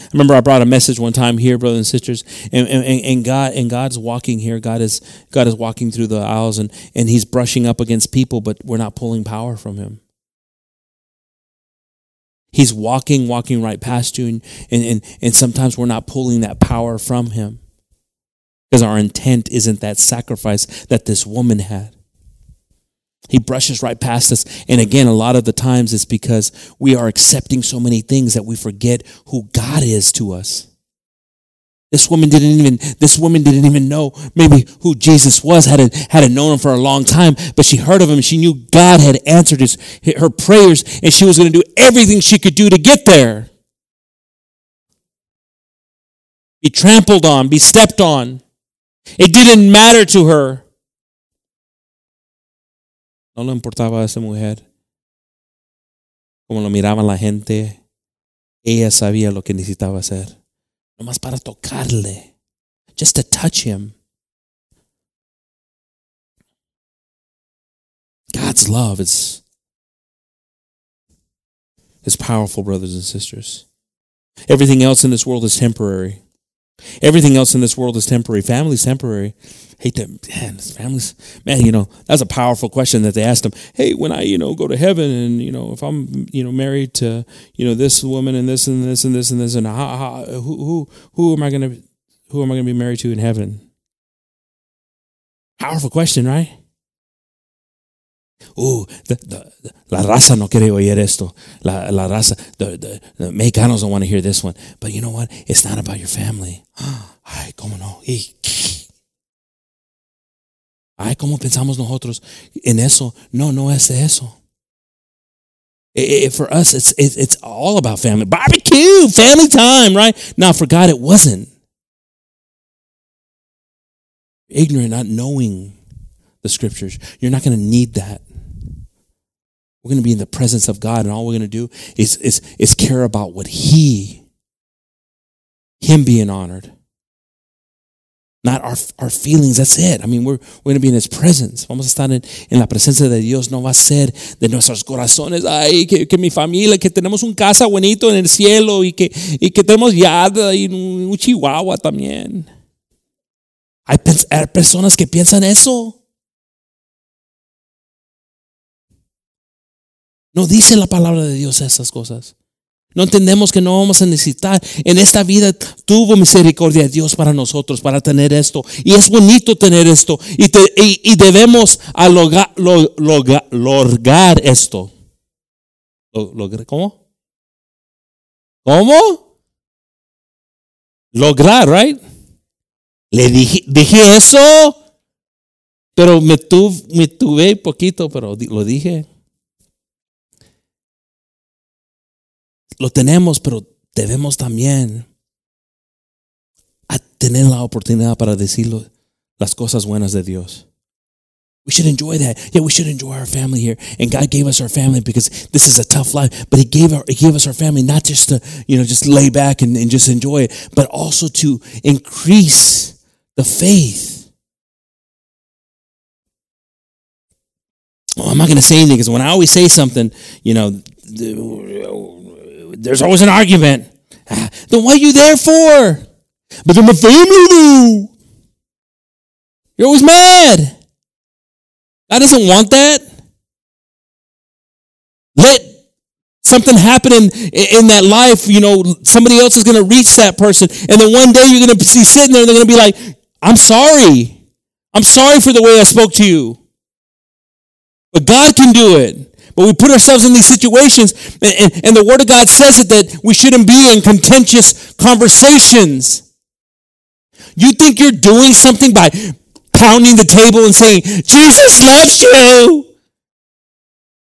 I remember I brought a message one time here, brothers and sisters, and, and, and God and God's walking here. God is God is walking through the aisles and, and He's brushing up against people, but we're not pulling power from Him. He's walking, walking right past you, and, and, and, and sometimes we're not pulling that power from him. Because our intent isn't that sacrifice that this woman had. He brushes right past us. And again, a lot of the times it's because we are accepting so many things that we forget who God is to us. This woman didn't even, this woman didn't even know maybe who Jesus was, had it, hadn't known him for a long time, but she heard of him. She knew God had answered his, her prayers and she was going to do everything she could do to get there. Be trampled on, be stepped on. It didn't matter to her. No le importaba a esa mujer. Como lo miraban la gente, ella sabía lo que necesitaba hacer. nomás para tocarle, just to touch him. God's love is, is powerful, brothers and sisters. Everything else in this world is temporary. Everything else in this world is temporary. Family's temporary. Hate that, man. This Families, man. You know that's a powerful question that they asked him. Hey, when I, you know, go to heaven, and you know, if I'm, you know, married to, you know, this woman and this and this and this and this, and how, how, who, who, who am I gonna, who am I gonna be married to in heaven? Powerful question, right? Uh, the, the, la raza no quiere oír esto. La, la raza, the, the, mexicanos don't want to hear this one. But you know what? It's not about your family. [GASPS] Ay, cómo no. [SIGHS] Ay, cómo pensamos nosotros en eso. No, no es eso. It, it, for us, it's it, it's all about family. Barbecue, family time, right? Now, for God, it wasn't. Ignorant, not knowing the scriptures. You're not going to need that. We're going to be in the presence of God, and all we're going to do is, is, is care about what He, Him being honored. Not our, our feelings, that's it. I mean, we're, we're going to be in His presence. Vamos a estar en, en la presencia de Dios. No va a ser de nuestros corazones, ay, que, que mi familia, que tenemos un casa bonito en el cielo y que, y que tenemos yada y un, chihuahua también. Hay, hay personas que piensan eso. No dice la palabra de Dios esas cosas. No entendemos que no vamos a necesitar. En esta vida tuvo misericordia Dios para nosotros, para tener esto. Y es bonito tener esto. Y, y, y debemos lograr, log, lograr esto. ¿Cómo? ¿Cómo? Lograr, right? Le dije, dije eso, pero me, tuve, me tuve poquito, pero lo dije. Lo tenemos, pero debemos también a tener la oportunidad para decirlo las cosas buenas de Dios. We should enjoy that. Yeah, we should enjoy our family here. And God gave us our family because this is a tough life. But He gave our, He gave us our family not just to, you know, just lay back and, and just enjoy it, but also to increase the faith. Well, I'm not going to say anything because when I always say something, you know, there's always an argument. Ah, then what are you there for? But then my family do. You're always mad. God doesn't want that. Let something happen in in that life, you know, somebody else is going to reach that person. And then one day you're going to see sitting there and they're going to be like, I'm sorry. I'm sorry for the way I spoke to you. But God can do it. But we put ourselves in these situations, and, and, and, the Word of God says it that we shouldn't be in contentious conversations. You think you're doing something by pounding the table and saying, Jesus loves you.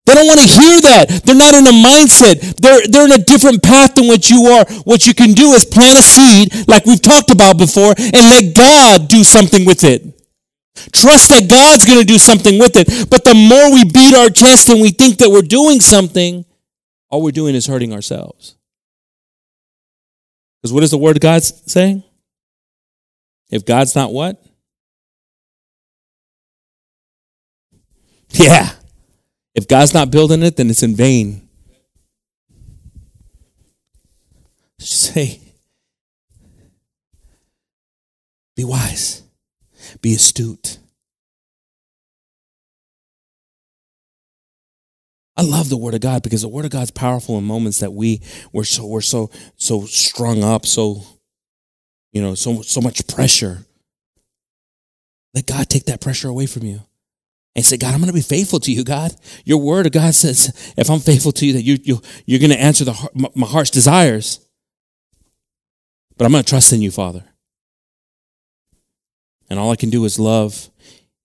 They don't want to hear that. They're not in a mindset. They're, they're in a different path than what you are. What you can do is plant a seed, like we've talked about before, and let God do something with it. Trust that God's going to do something with it. But the more we beat our chest and we think that we're doing something, all we're doing is hurting ourselves. Because what does the Word of God say? If God's not what? Yeah. If God's not building it, then it's in vain. Just say, be wise. Be astute. I love the word of God because the word of God's powerful in moments that we we're so we're so so strung up, so you know, so so much pressure. Let God take that pressure away from you. And say, God, I'm going to be faithful to you, God. Your word of God says, if I'm faithful to you, that you, you, you're going to answer the, my heart's desires. But I'm going to trust in you, Father. And all I can do is love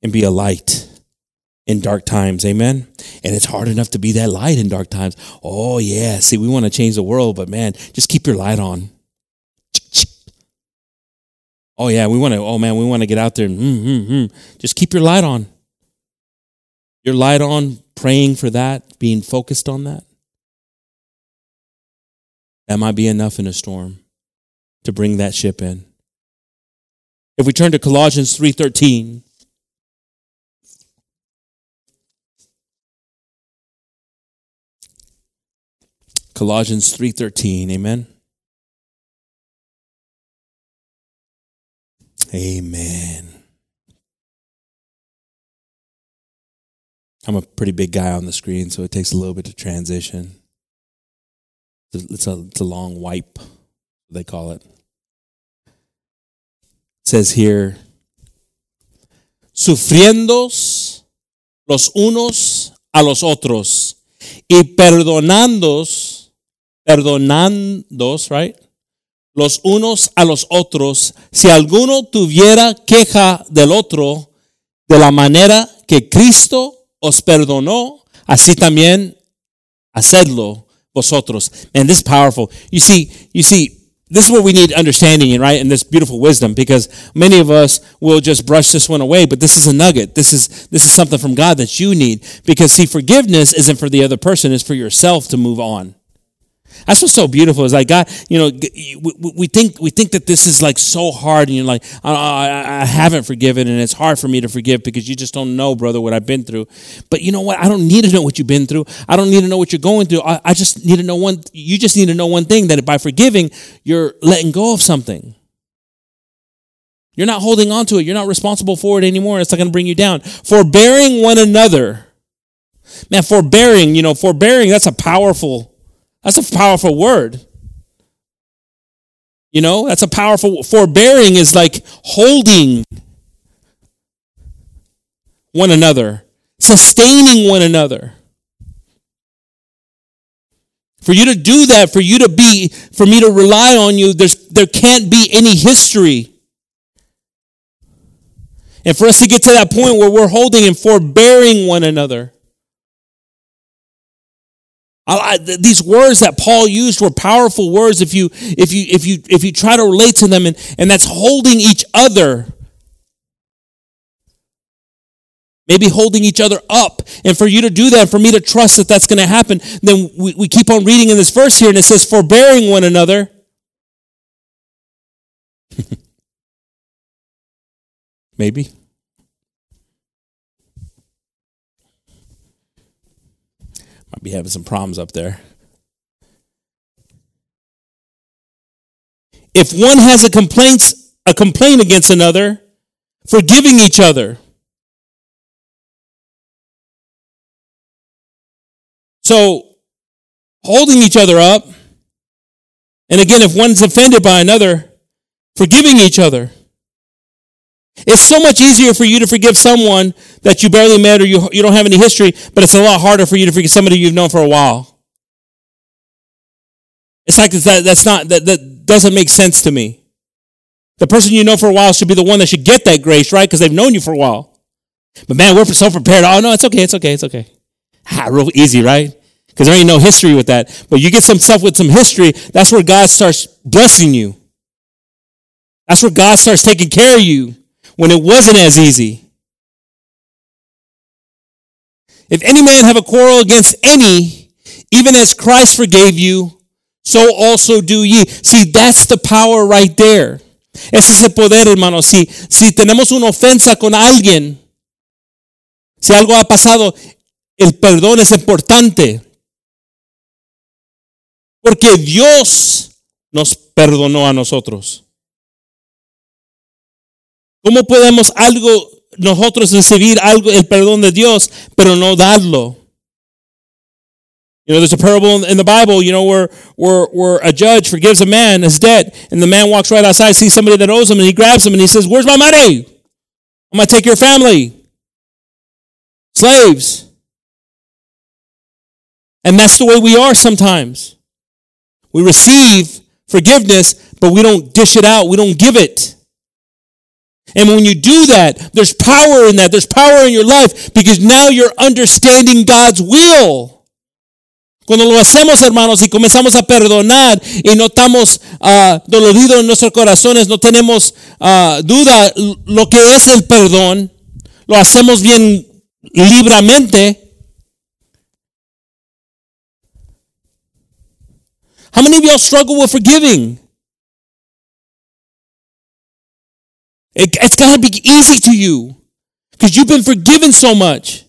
and be a light in dark times. Amen. And it's hard enough to be that light in dark times. Oh, yeah. See, we want to change the world, but man, just keep your light on. Oh, yeah. We want to, oh, man, we want to get out there and mm, mm, mm. just keep your light on. Your light on, praying for that, being focused on that. That might be enough in a storm to bring that ship in. If we turn to Colossians 3:13, Colossians 3:13, amen. Amen. I'm a pretty big guy on the screen, so it takes a little bit to transition. It's a, it's a long wipe, they call it says here, sufriendo los unos a los otros y perdonando, perdonándos, right? Los unos a los otros, si alguno tuviera queja del otro, de la manera que Cristo os perdonó, así también hacedlo vosotros. And this is powerful. You see, you see, this is what we need understanding in, right? And this beautiful wisdom, because many of us will just brush this one away, but this is a nugget. This is, this is something from God that you need. Because see, forgiveness isn't for the other person, it's for yourself to move on. That's what's so beautiful. Is like God, you know, we, think we think that this is like so hard, and you're like, I, I, I haven't forgiven, and it's hard for me to forgive because you just don't know, brother, what I've been through. But you know what? I don't need to know what you've been through. I don't need to know what you're going through. I, I just need to know one. You just need to know one thing: that by forgiving, you're letting go of something. You're not holding on to it. You're not responsible for it anymore. It's not going to bring you down. Forbearing one another. Man, forbearing, you know, forbearing, that's a powerful that's a powerful word. You know, that's a powerful forbearing is like holding one another, sustaining one another. For you to do that, for you to be, for me to rely on you, there's, there can't be any history. And for us to get to that point where we're holding and forbearing one another. I, these words that Paul used were powerful words if you if you if you if you try to relate to them and, and that's holding each other maybe holding each other up. And for you to do that for me to trust that that's going to happen then we, we keep on reading in this verse here and it says forbearing one another. [LAUGHS] Maybe Might be having some problems up there. If one has a complaint, a complaint against another, forgiving each other. So holding each other up. And again, if one's offended by another, forgiving each other. It's so much easier for you to forgive someone that you barely met or you, you don't have any history, but it's a lot harder for you to forgive somebody you've known for a while. It's like that, that's not, that, that doesn't make sense to me. The person you know for a while should be the one that should get that grace, right? Because they've known you for a while. But man, we're so prepared. Oh, no, it's okay, it's okay, it's okay. Ah, real easy, right? Because there ain't no history with that. But you get some stuff with some history, that's where God starts blessing you. That's where God starts taking care of you when it wasn't as easy. If any man have a quarrel against any, even as Christ forgave you, so also do ye. See, that's the power right there. Ese es el poder, hermano. Si, si tenemos una ofensa con alguien, si algo ha pasado, el perdón es importante. Porque Dios nos perdonó a nosotros. ¿Cómo podemos algo nosotros recibir algo el perdón de Dios, pero no darlo? You know, there's a parable in the Bible, you know, where, where, where a judge forgives a man his debt, and the man walks right outside, sees somebody that owes him, and he grabs him and he says, Where's my money? I'm going to take your family. Slaves. And that's the way we are sometimes. We receive forgiveness, but we don't dish it out, we don't give it. And when you do that, there's power in that. There's power in your life because now you're understanding God's will. Cuando lo hacemos, hermanos, y comenzamos a perdonar y no estamos uh, doloridos en nuestros corazones, no tenemos uh, duda lo que es el perdón, lo hacemos bien libremente. How many of y'all struggle with forgiving? It, it's got to be easy to you because you've been forgiven so much.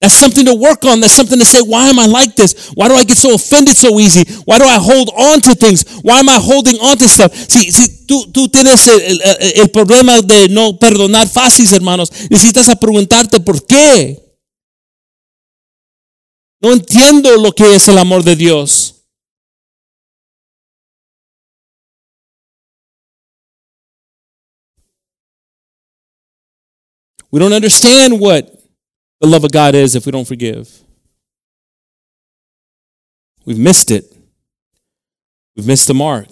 That's something to work on. That's something to say, why am I like this? Why do I get so offended so easy? Why do I hold on to things? Why am I holding on to stuff? Si, si tú, tú tienes el, el, el problema de no perdonar fácil, hermanos, necesitas a preguntarte por qué. No entiendo lo que es el amor de Dios. We don't understand what the love of God is if we don't forgive. We've missed it. We've missed the mark.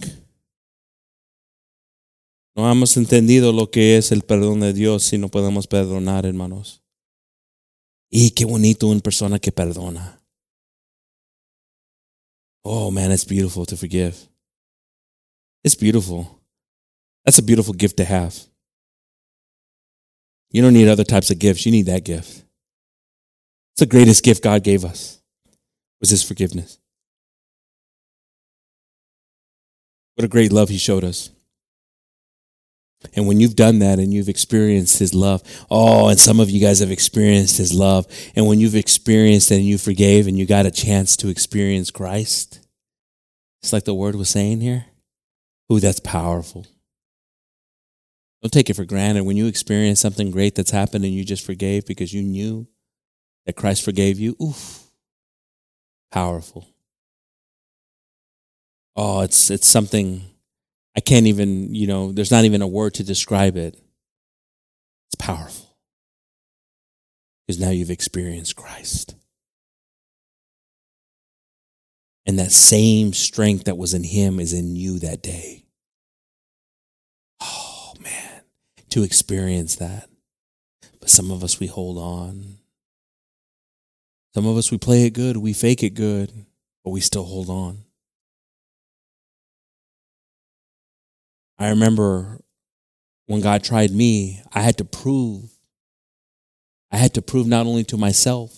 No hemos entendido lo que es el perdón de Dios si no podemos perdonar, hermanos. Y qué bonito una persona que perdona. Oh man, it's beautiful to forgive. It's beautiful. That's a beautiful gift to have. You don't need other types of gifts. You need that gift. It's the greatest gift God gave us was his forgiveness. What a great love he showed us. And when you've done that and you've experienced his love, oh, and some of you guys have experienced his love. And when you've experienced and you forgave and you got a chance to experience Christ, it's like the word was saying here. Ooh, that's powerful. Don't take it for granted. When you experience something great that's happened and you just forgave because you knew that Christ forgave you, oof, powerful. Oh, it's it's something I can't even, you know, there's not even a word to describe it. It's powerful. Because now you've experienced Christ. And that same strength that was in him is in you that day. Oh, man, to experience that. But some of us, we hold on. Some of us, we play it good, we fake it good, but we still hold on. I remember when God tried me, I had to prove, I had to prove not only to myself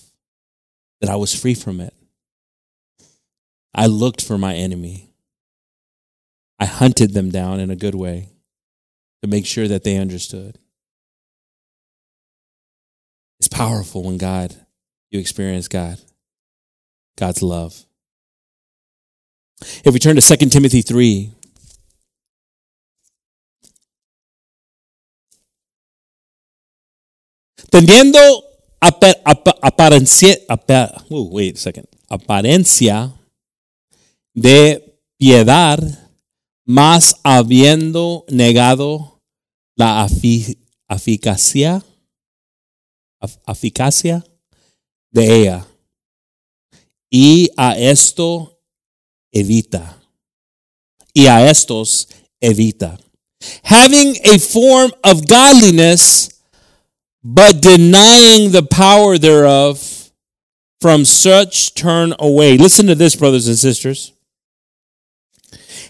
that I was free from it. I looked for my enemy. I hunted them down in a good way to make sure that they understood. It's powerful when God, you experience God, God's love. If we turn to 2 Timothy 3, Teniendo apariencia, uh, wait a second, apariencia de piedad, más habiendo negado la eficacia, eficacia de ella. Y a esto evita. Y a estos evita. Having a form of godliness, but denying the power thereof, from such turn away. Listen to this, brothers and sisters.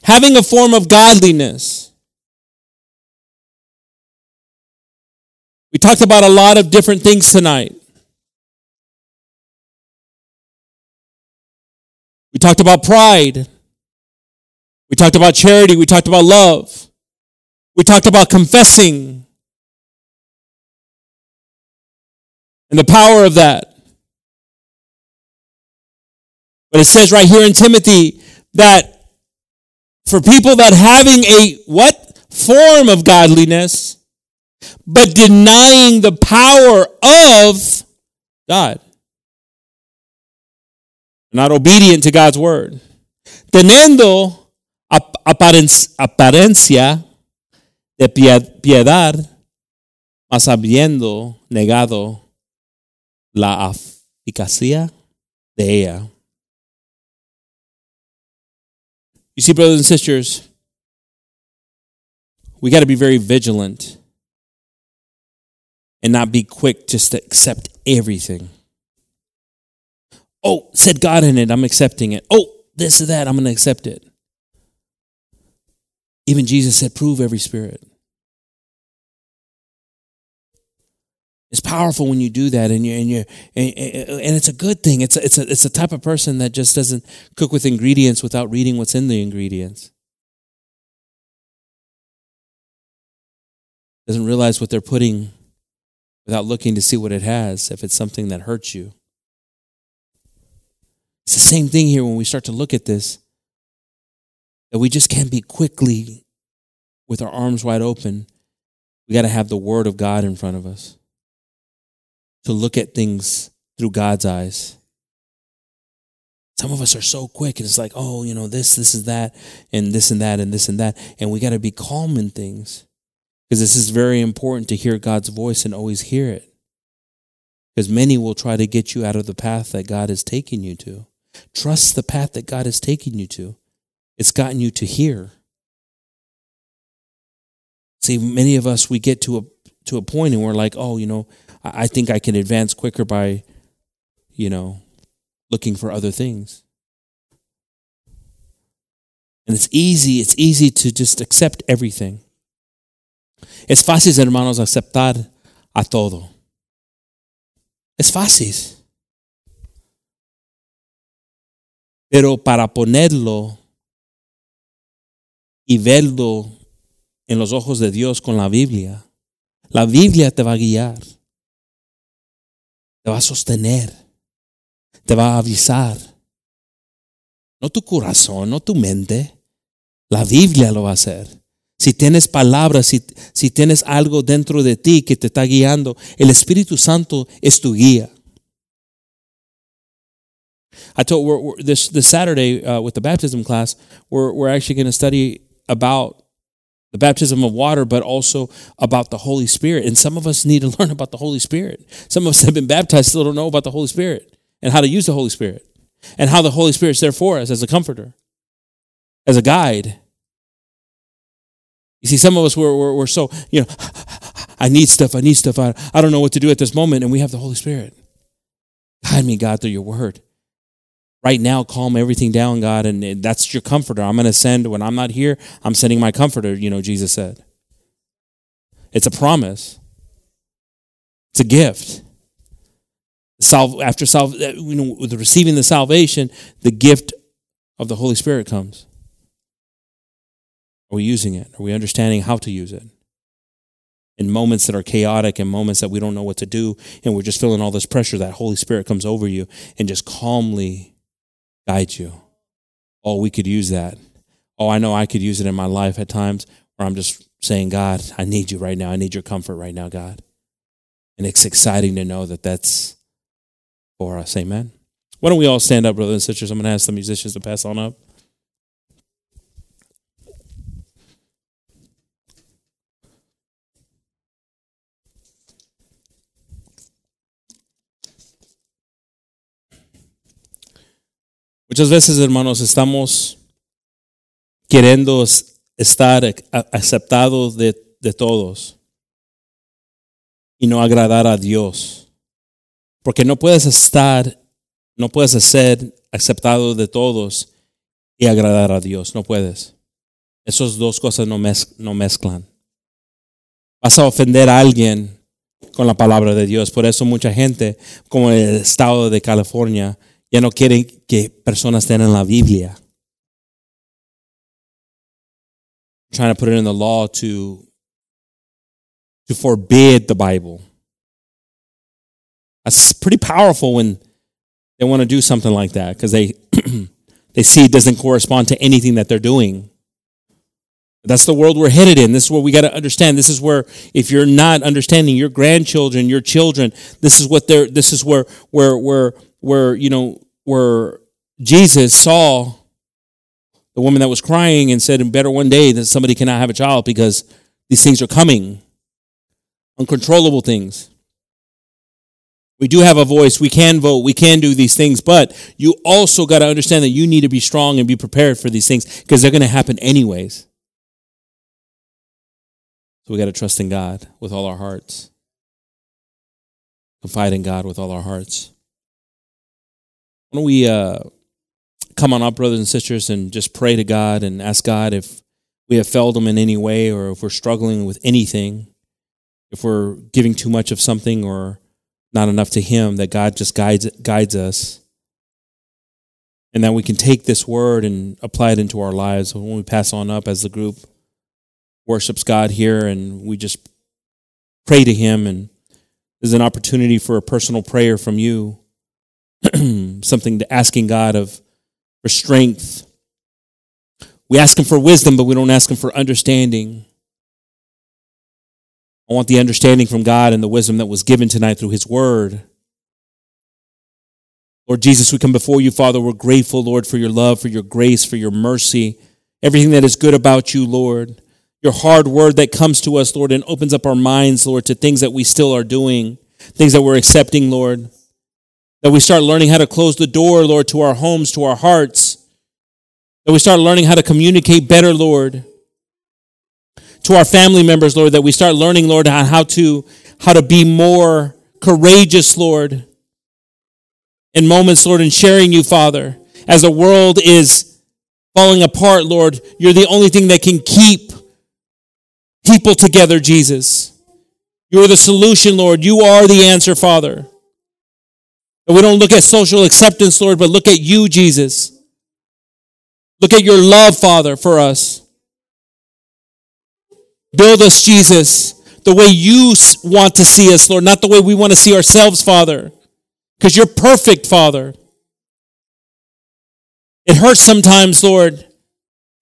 Having a form of godliness. We talked about a lot of different things tonight. We talked about pride. We talked about charity. We talked about love. We talked about confessing and the power of that. But it says right here in Timothy that for people that having a what form of godliness, but denying the power of God, not obedient to God's word, teniendo apariencia de piedad, mas habiendo negado la eficacia de ella. You see, brothers and sisters, we got to be very vigilant and not be quick just to accept everything. Oh, said God in it, I'm accepting it. Oh, this or that, I'm going to accept it. Even Jesus said, prove every spirit. It's powerful when you do that, and you and you and, and it's a good thing. It's a, it's a, it's a type of person that just doesn't cook with ingredients without reading what's in the ingredients. Doesn't realize what they're putting without looking to see what it has. If it's something that hurts you, it's the same thing here when we start to look at this. That we just can't be quickly with our arms wide open. We got to have the Word of God in front of us to look at things through God's eyes. Some of us are so quick, and it's like, oh, you know, this, this is that, and this and that, and this and that. And we got to be calm in things because this is very important to hear God's voice and always hear it. Because many will try to get you out of the path that God is taking you to. Trust the path that God is taking you to. It's gotten you to here. See, many of us, we get to a, to a point and we're like, oh, you know, I think I can advance quicker by, you know, looking for other things. And it's easy, it's easy to just accept everything. Es fácil, hermanos, aceptar a todo. Es fácil. Pero para ponerlo y verlo en los ojos de Dios con la Biblia, la Biblia te va a guiar te va a sostener, te va a avisar. No tu corazón, no tu mente. La Biblia lo va a hacer. Si tienes palabras, si, si tienes algo dentro de ti que te está guiando, el Espíritu Santo es tu guía. I told we're, we're, this this Saturday uh, with the baptism class, we're we're actually going to study about the baptism of water, but also about the Holy Spirit. And some of us need to [LAUGHS] learn about the Holy Spirit. Some of us have been baptized, still don't know about the Holy Spirit and how to use the Holy Spirit and how the Holy Spirit's there for us as a comforter, as a guide. You see, some of us were, were, were so, you know, I need stuff, I need stuff, I, I don't know what to do at this moment, and we have the Holy Spirit. Guide me, God, through your word. Right now calm everything down god and that's your comforter. I'm going to send when i'm not here i'm sending my comforter you know jesus said. It's a promise. It's a gift. Sal- after sal- uh, you know, with receiving the salvation the gift of the holy spirit comes are we using it are we understanding how to use it in moments that are chaotic and moments that we don't know what to do and we're just feeling all this pressure that holy spirit comes over you and just calmly guides you. Oh, we could use that. Oh, I know I could use it in my life at times where I'm just saying, God, I need you right now. I need your comfort right now, God. And it's exciting to know that that's for us. Amen. Why don't we all stand up, brothers and sisters? I'm going to ask the musicians to pass on up. Muchas veces, hermanos, estamos queriendo estar aceptados de, de todos y no agradar a Dios. Porque no puedes estar, no puedes ser aceptado de todos y agradar a Dios. No puedes. Esas dos cosas no, no mezclan. Vas a ofender a alguien con la palabra de Dios. Por eso mucha gente, como en el estado de California, ya no quieren que personas tengan la Biblia. Trying to put it in the law to, to forbid the Bible. That's pretty powerful when they want to do something like that because they, [CLEARS THROAT] they see it doesn't correspond to anything that they're doing. That's the world we're headed in. This is where we got to understand. This is where, if you're not understanding your grandchildren, your children, this is what they're. This is where, where, where, where you know, where Jesus saw the woman that was crying and said, "In "Better one day that somebody cannot have a child because these things are coming, uncontrollable things." We do have a voice. We can vote. We can do these things, but you also got to understand that you need to be strong and be prepared for these things because they're going to happen anyways. So we got to trust in God with all our hearts. Confide in God with all our hearts. Why don't we uh, come on up, brothers and sisters, and just pray to God and ask God if we have failed Him in any way or if we're struggling with anything, if we're giving too much of something or not enough to Him, that God just guides, guides us. And that we can take this word and apply it into our lives when we pass on up as the group worships God here and we just pray to Him. And there's an opportunity for a personal prayer from you [CLEARS THROAT] something to asking God of for strength. We ask Him for wisdom, but we don't ask Him for understanding. I want the understanding from God and the wisdom that was given tonight through His Word. Lord Jesus, we come before you, Father. We're grateful, Lord, for your love, for your grace, for your mercy, everything that is good about you, Lord. Your hard word that comes to us, Lord, and opens up our minds, Lord, to things that we still are doing, things that we're accepting, Lord. That we start learning how to close the door, Lord, to our homes, to our hearts. That we start learning how to communicate better, Lord. To our family members, Lord, that we start learning, Lord, how to how to be more courageous, Lord. In moments, Lord, in sharing you, Father. As the world is falling apart, Lord, you're the only thing that can keep people together, Jesus. You're the solution, Lord. You are the answer, Father. And we don't look at social acceptance, Lord, but look at you, Jesus. Look at your love, Father, for us. Build us, Jesus, the way you want to see us, Lord, not the way we want to see ourselves, Father, because you're perfect, Father. It hurts sometimes, Lord,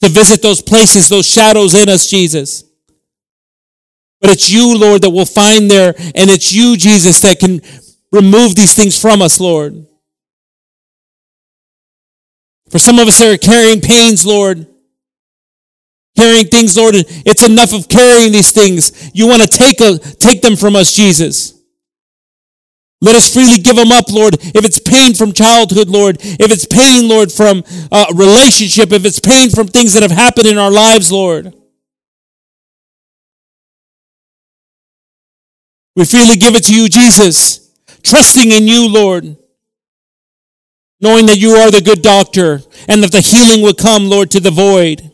to visit those places, those shadows in us, Jesus. But it's you, Lord, that will find there, and it's you, Jesus, that can remove these things from us, Lord. For some of us that are carrying pains, Lord, carrying things, Lord, it's enough of carrying these things. You want to take, a, take them from us, Jesus. Let us freely give them up, Lord. If it's pain from childhood, Lord, if it's pain, Lord, from uh, relationship, if it's pain from things that have happened in our lives, Lord. We freely give it to you, Jesus trusting in you, Lord, knowing that you are the good doctor and that the healing would come, Lord, to the void.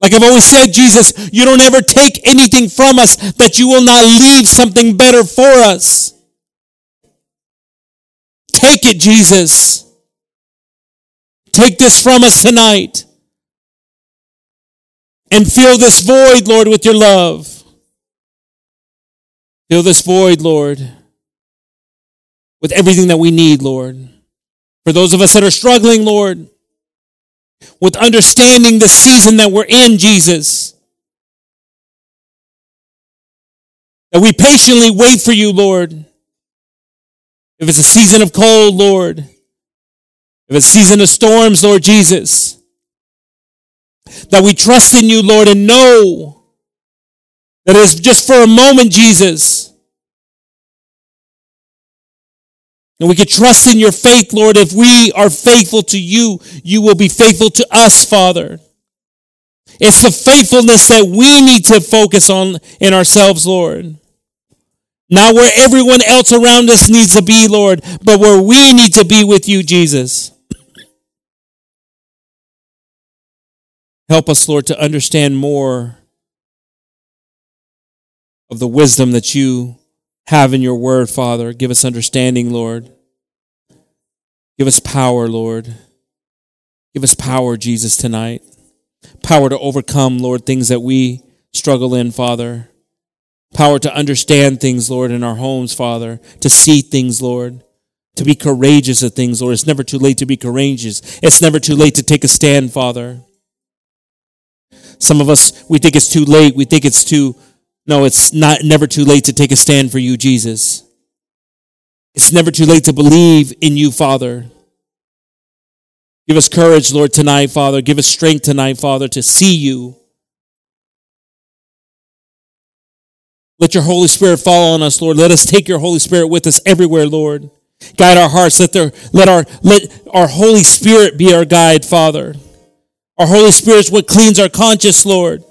Like I've always said, Jesus, you don't ever take anything from us that you will not leave something better for us. Take it, Jesus. Take this from us tonight. And fill this void, Lord, with your love. Fill this void, Lord, with everything that we need, Lord. For those of us that are struggling, Lord, with understanding the season that we're in, Jesus. That we patiently wait for you, Lord. If it's a season of cold, Lord. If it's a season of storms, Lord Jesus. That we trust in you, Lord, and know that it's just for a moment, Jesus. And we can trust in your faith, Lord. If we are faithful to you, you will be faithful to us, Father. It's the faithfulness that we need to focus on in ourselves, Lord. Not where everyone else around us needs to be, Lord, but where we need to be with you, Jesus. Help us, Lord, to understand more of the wisdom that you have in your word, Father. Give us understanding, Lord. Give us power, Lord. Give us power, Jesus, tonight. Power to overcome, Lord, things that we struggle in, Father. Power to understand things, Lord, in our homes, Father. To see things, Lord. To be courageous of things, Lord. It's never too late to be courageous. It's never too late to take a stand, Father. Some of us, we think it's too late. We think it's too, no, it's not never too late to take a stand for you, Jesus. It's never too late to believe in you, Father. Give us courage, Lord, tonight, Father. Give us strength tonight, Father, to see you. Let your Holy Spirit fall on us, Lord. Let us take your Holy Spirit with us everywhere, Lord. Guide our hearts. Let, their, let, our, let our Holy Spirit be our guide, Father. Our Holy Spirit is what cleans our conscience, Lord.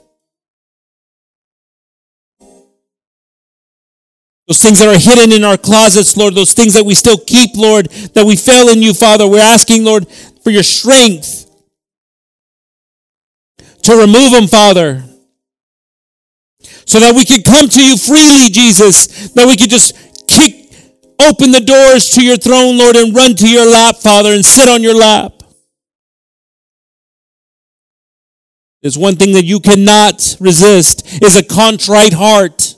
Those things that are hidden in our closets, Lord, those things that we still keep, Lord, that we fail in you, Father. We're asking, Lord, for your strength to remove them, Father. So that we can come to you freely, Jesus. That we can just kick open the doors to your throne, Lord, and run to your lap, Father, and sit on your lap. There's one thing that you cannot resist is a contrite heart.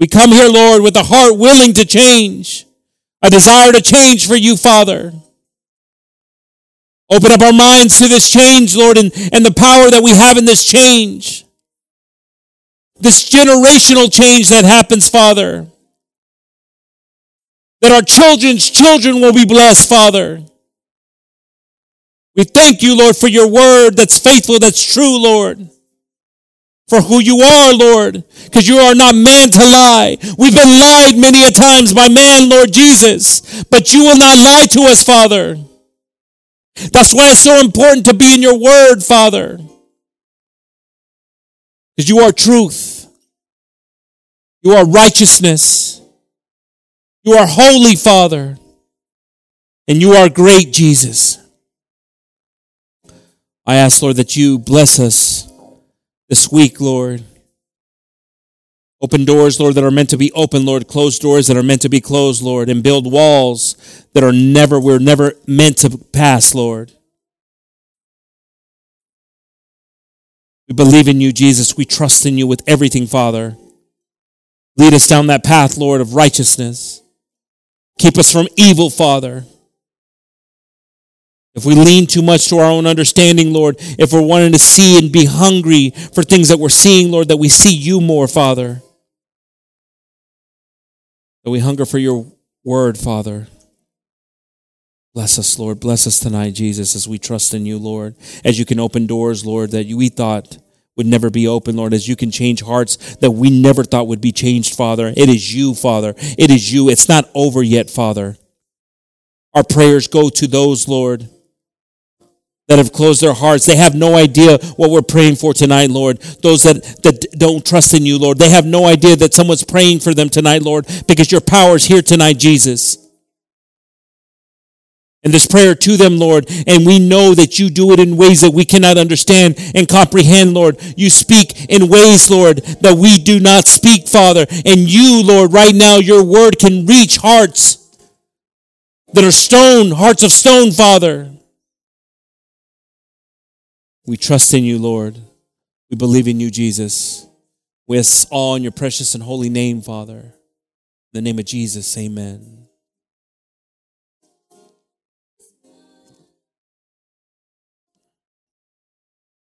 We come here, Lord, with a heart willing to change, a desire to change for you, Father. Open up our minds to this change, Lord, and, and the power that we have in this change. This generational change that happens, Father. That our children's children will be blessed, Father. We thank you, Lord, for your word that's faithful, that's true, Lord. For who you are, Lord, because you are not man to lie. We've been lied many a times by man, Lord Jesus, but you will not lie to us, Father. That's why it's so important to be in your word, Father. Because you are truth. You are righteousness. You are holy, Father. And you are great, Jesus. I ask, Lord, that you bless us this week, Lord. Open doors, Lord, that are meant to be open, Lord. Close doors that are meant to be closed, Lord. And build walls that are never, we're never meant to pass, Lord. We believe in you, Jesus. We trust in you with everything, Father. Lead us down that path, Lord, of righteousness. Keep us from evil, Father. If we lean too much to our own understanding, Lord, if we're wanting to see and be hungry for things that we're seeing, Lord, that we see you more, Father. That we hunger for your word, Father. Bless us, Lord. Bless us tonight, Jesus, as we trust in you, Lord. As you can open doors, Lord, that we thought would never be open, Lord, as you can change hearts that we never thought would be changed, Father. It is you, Father. It is you. It's not over yet, Father. Our prayers go to those, Lord, that have closed their hearts. They have no idea what we're praying for tonight, Lord. Those that, that don't trust in you, Lord, they have no idea that someone's praying for them tonight, Lord, because your power is here tonight, Jesus. And this prayer to them, Lord, and we know that you do it in ways that we cannot understand and comprehend, Lord. You speak in ways, Lord, that we do not speak, Father. And you, Lord, right now, your word can reach hearts that are stone, hearts of stone, Father. We trust in you, Lord. We believe in you, Jesus. We ask all in your precious and holy name, Father. In the name of Jesus, amen.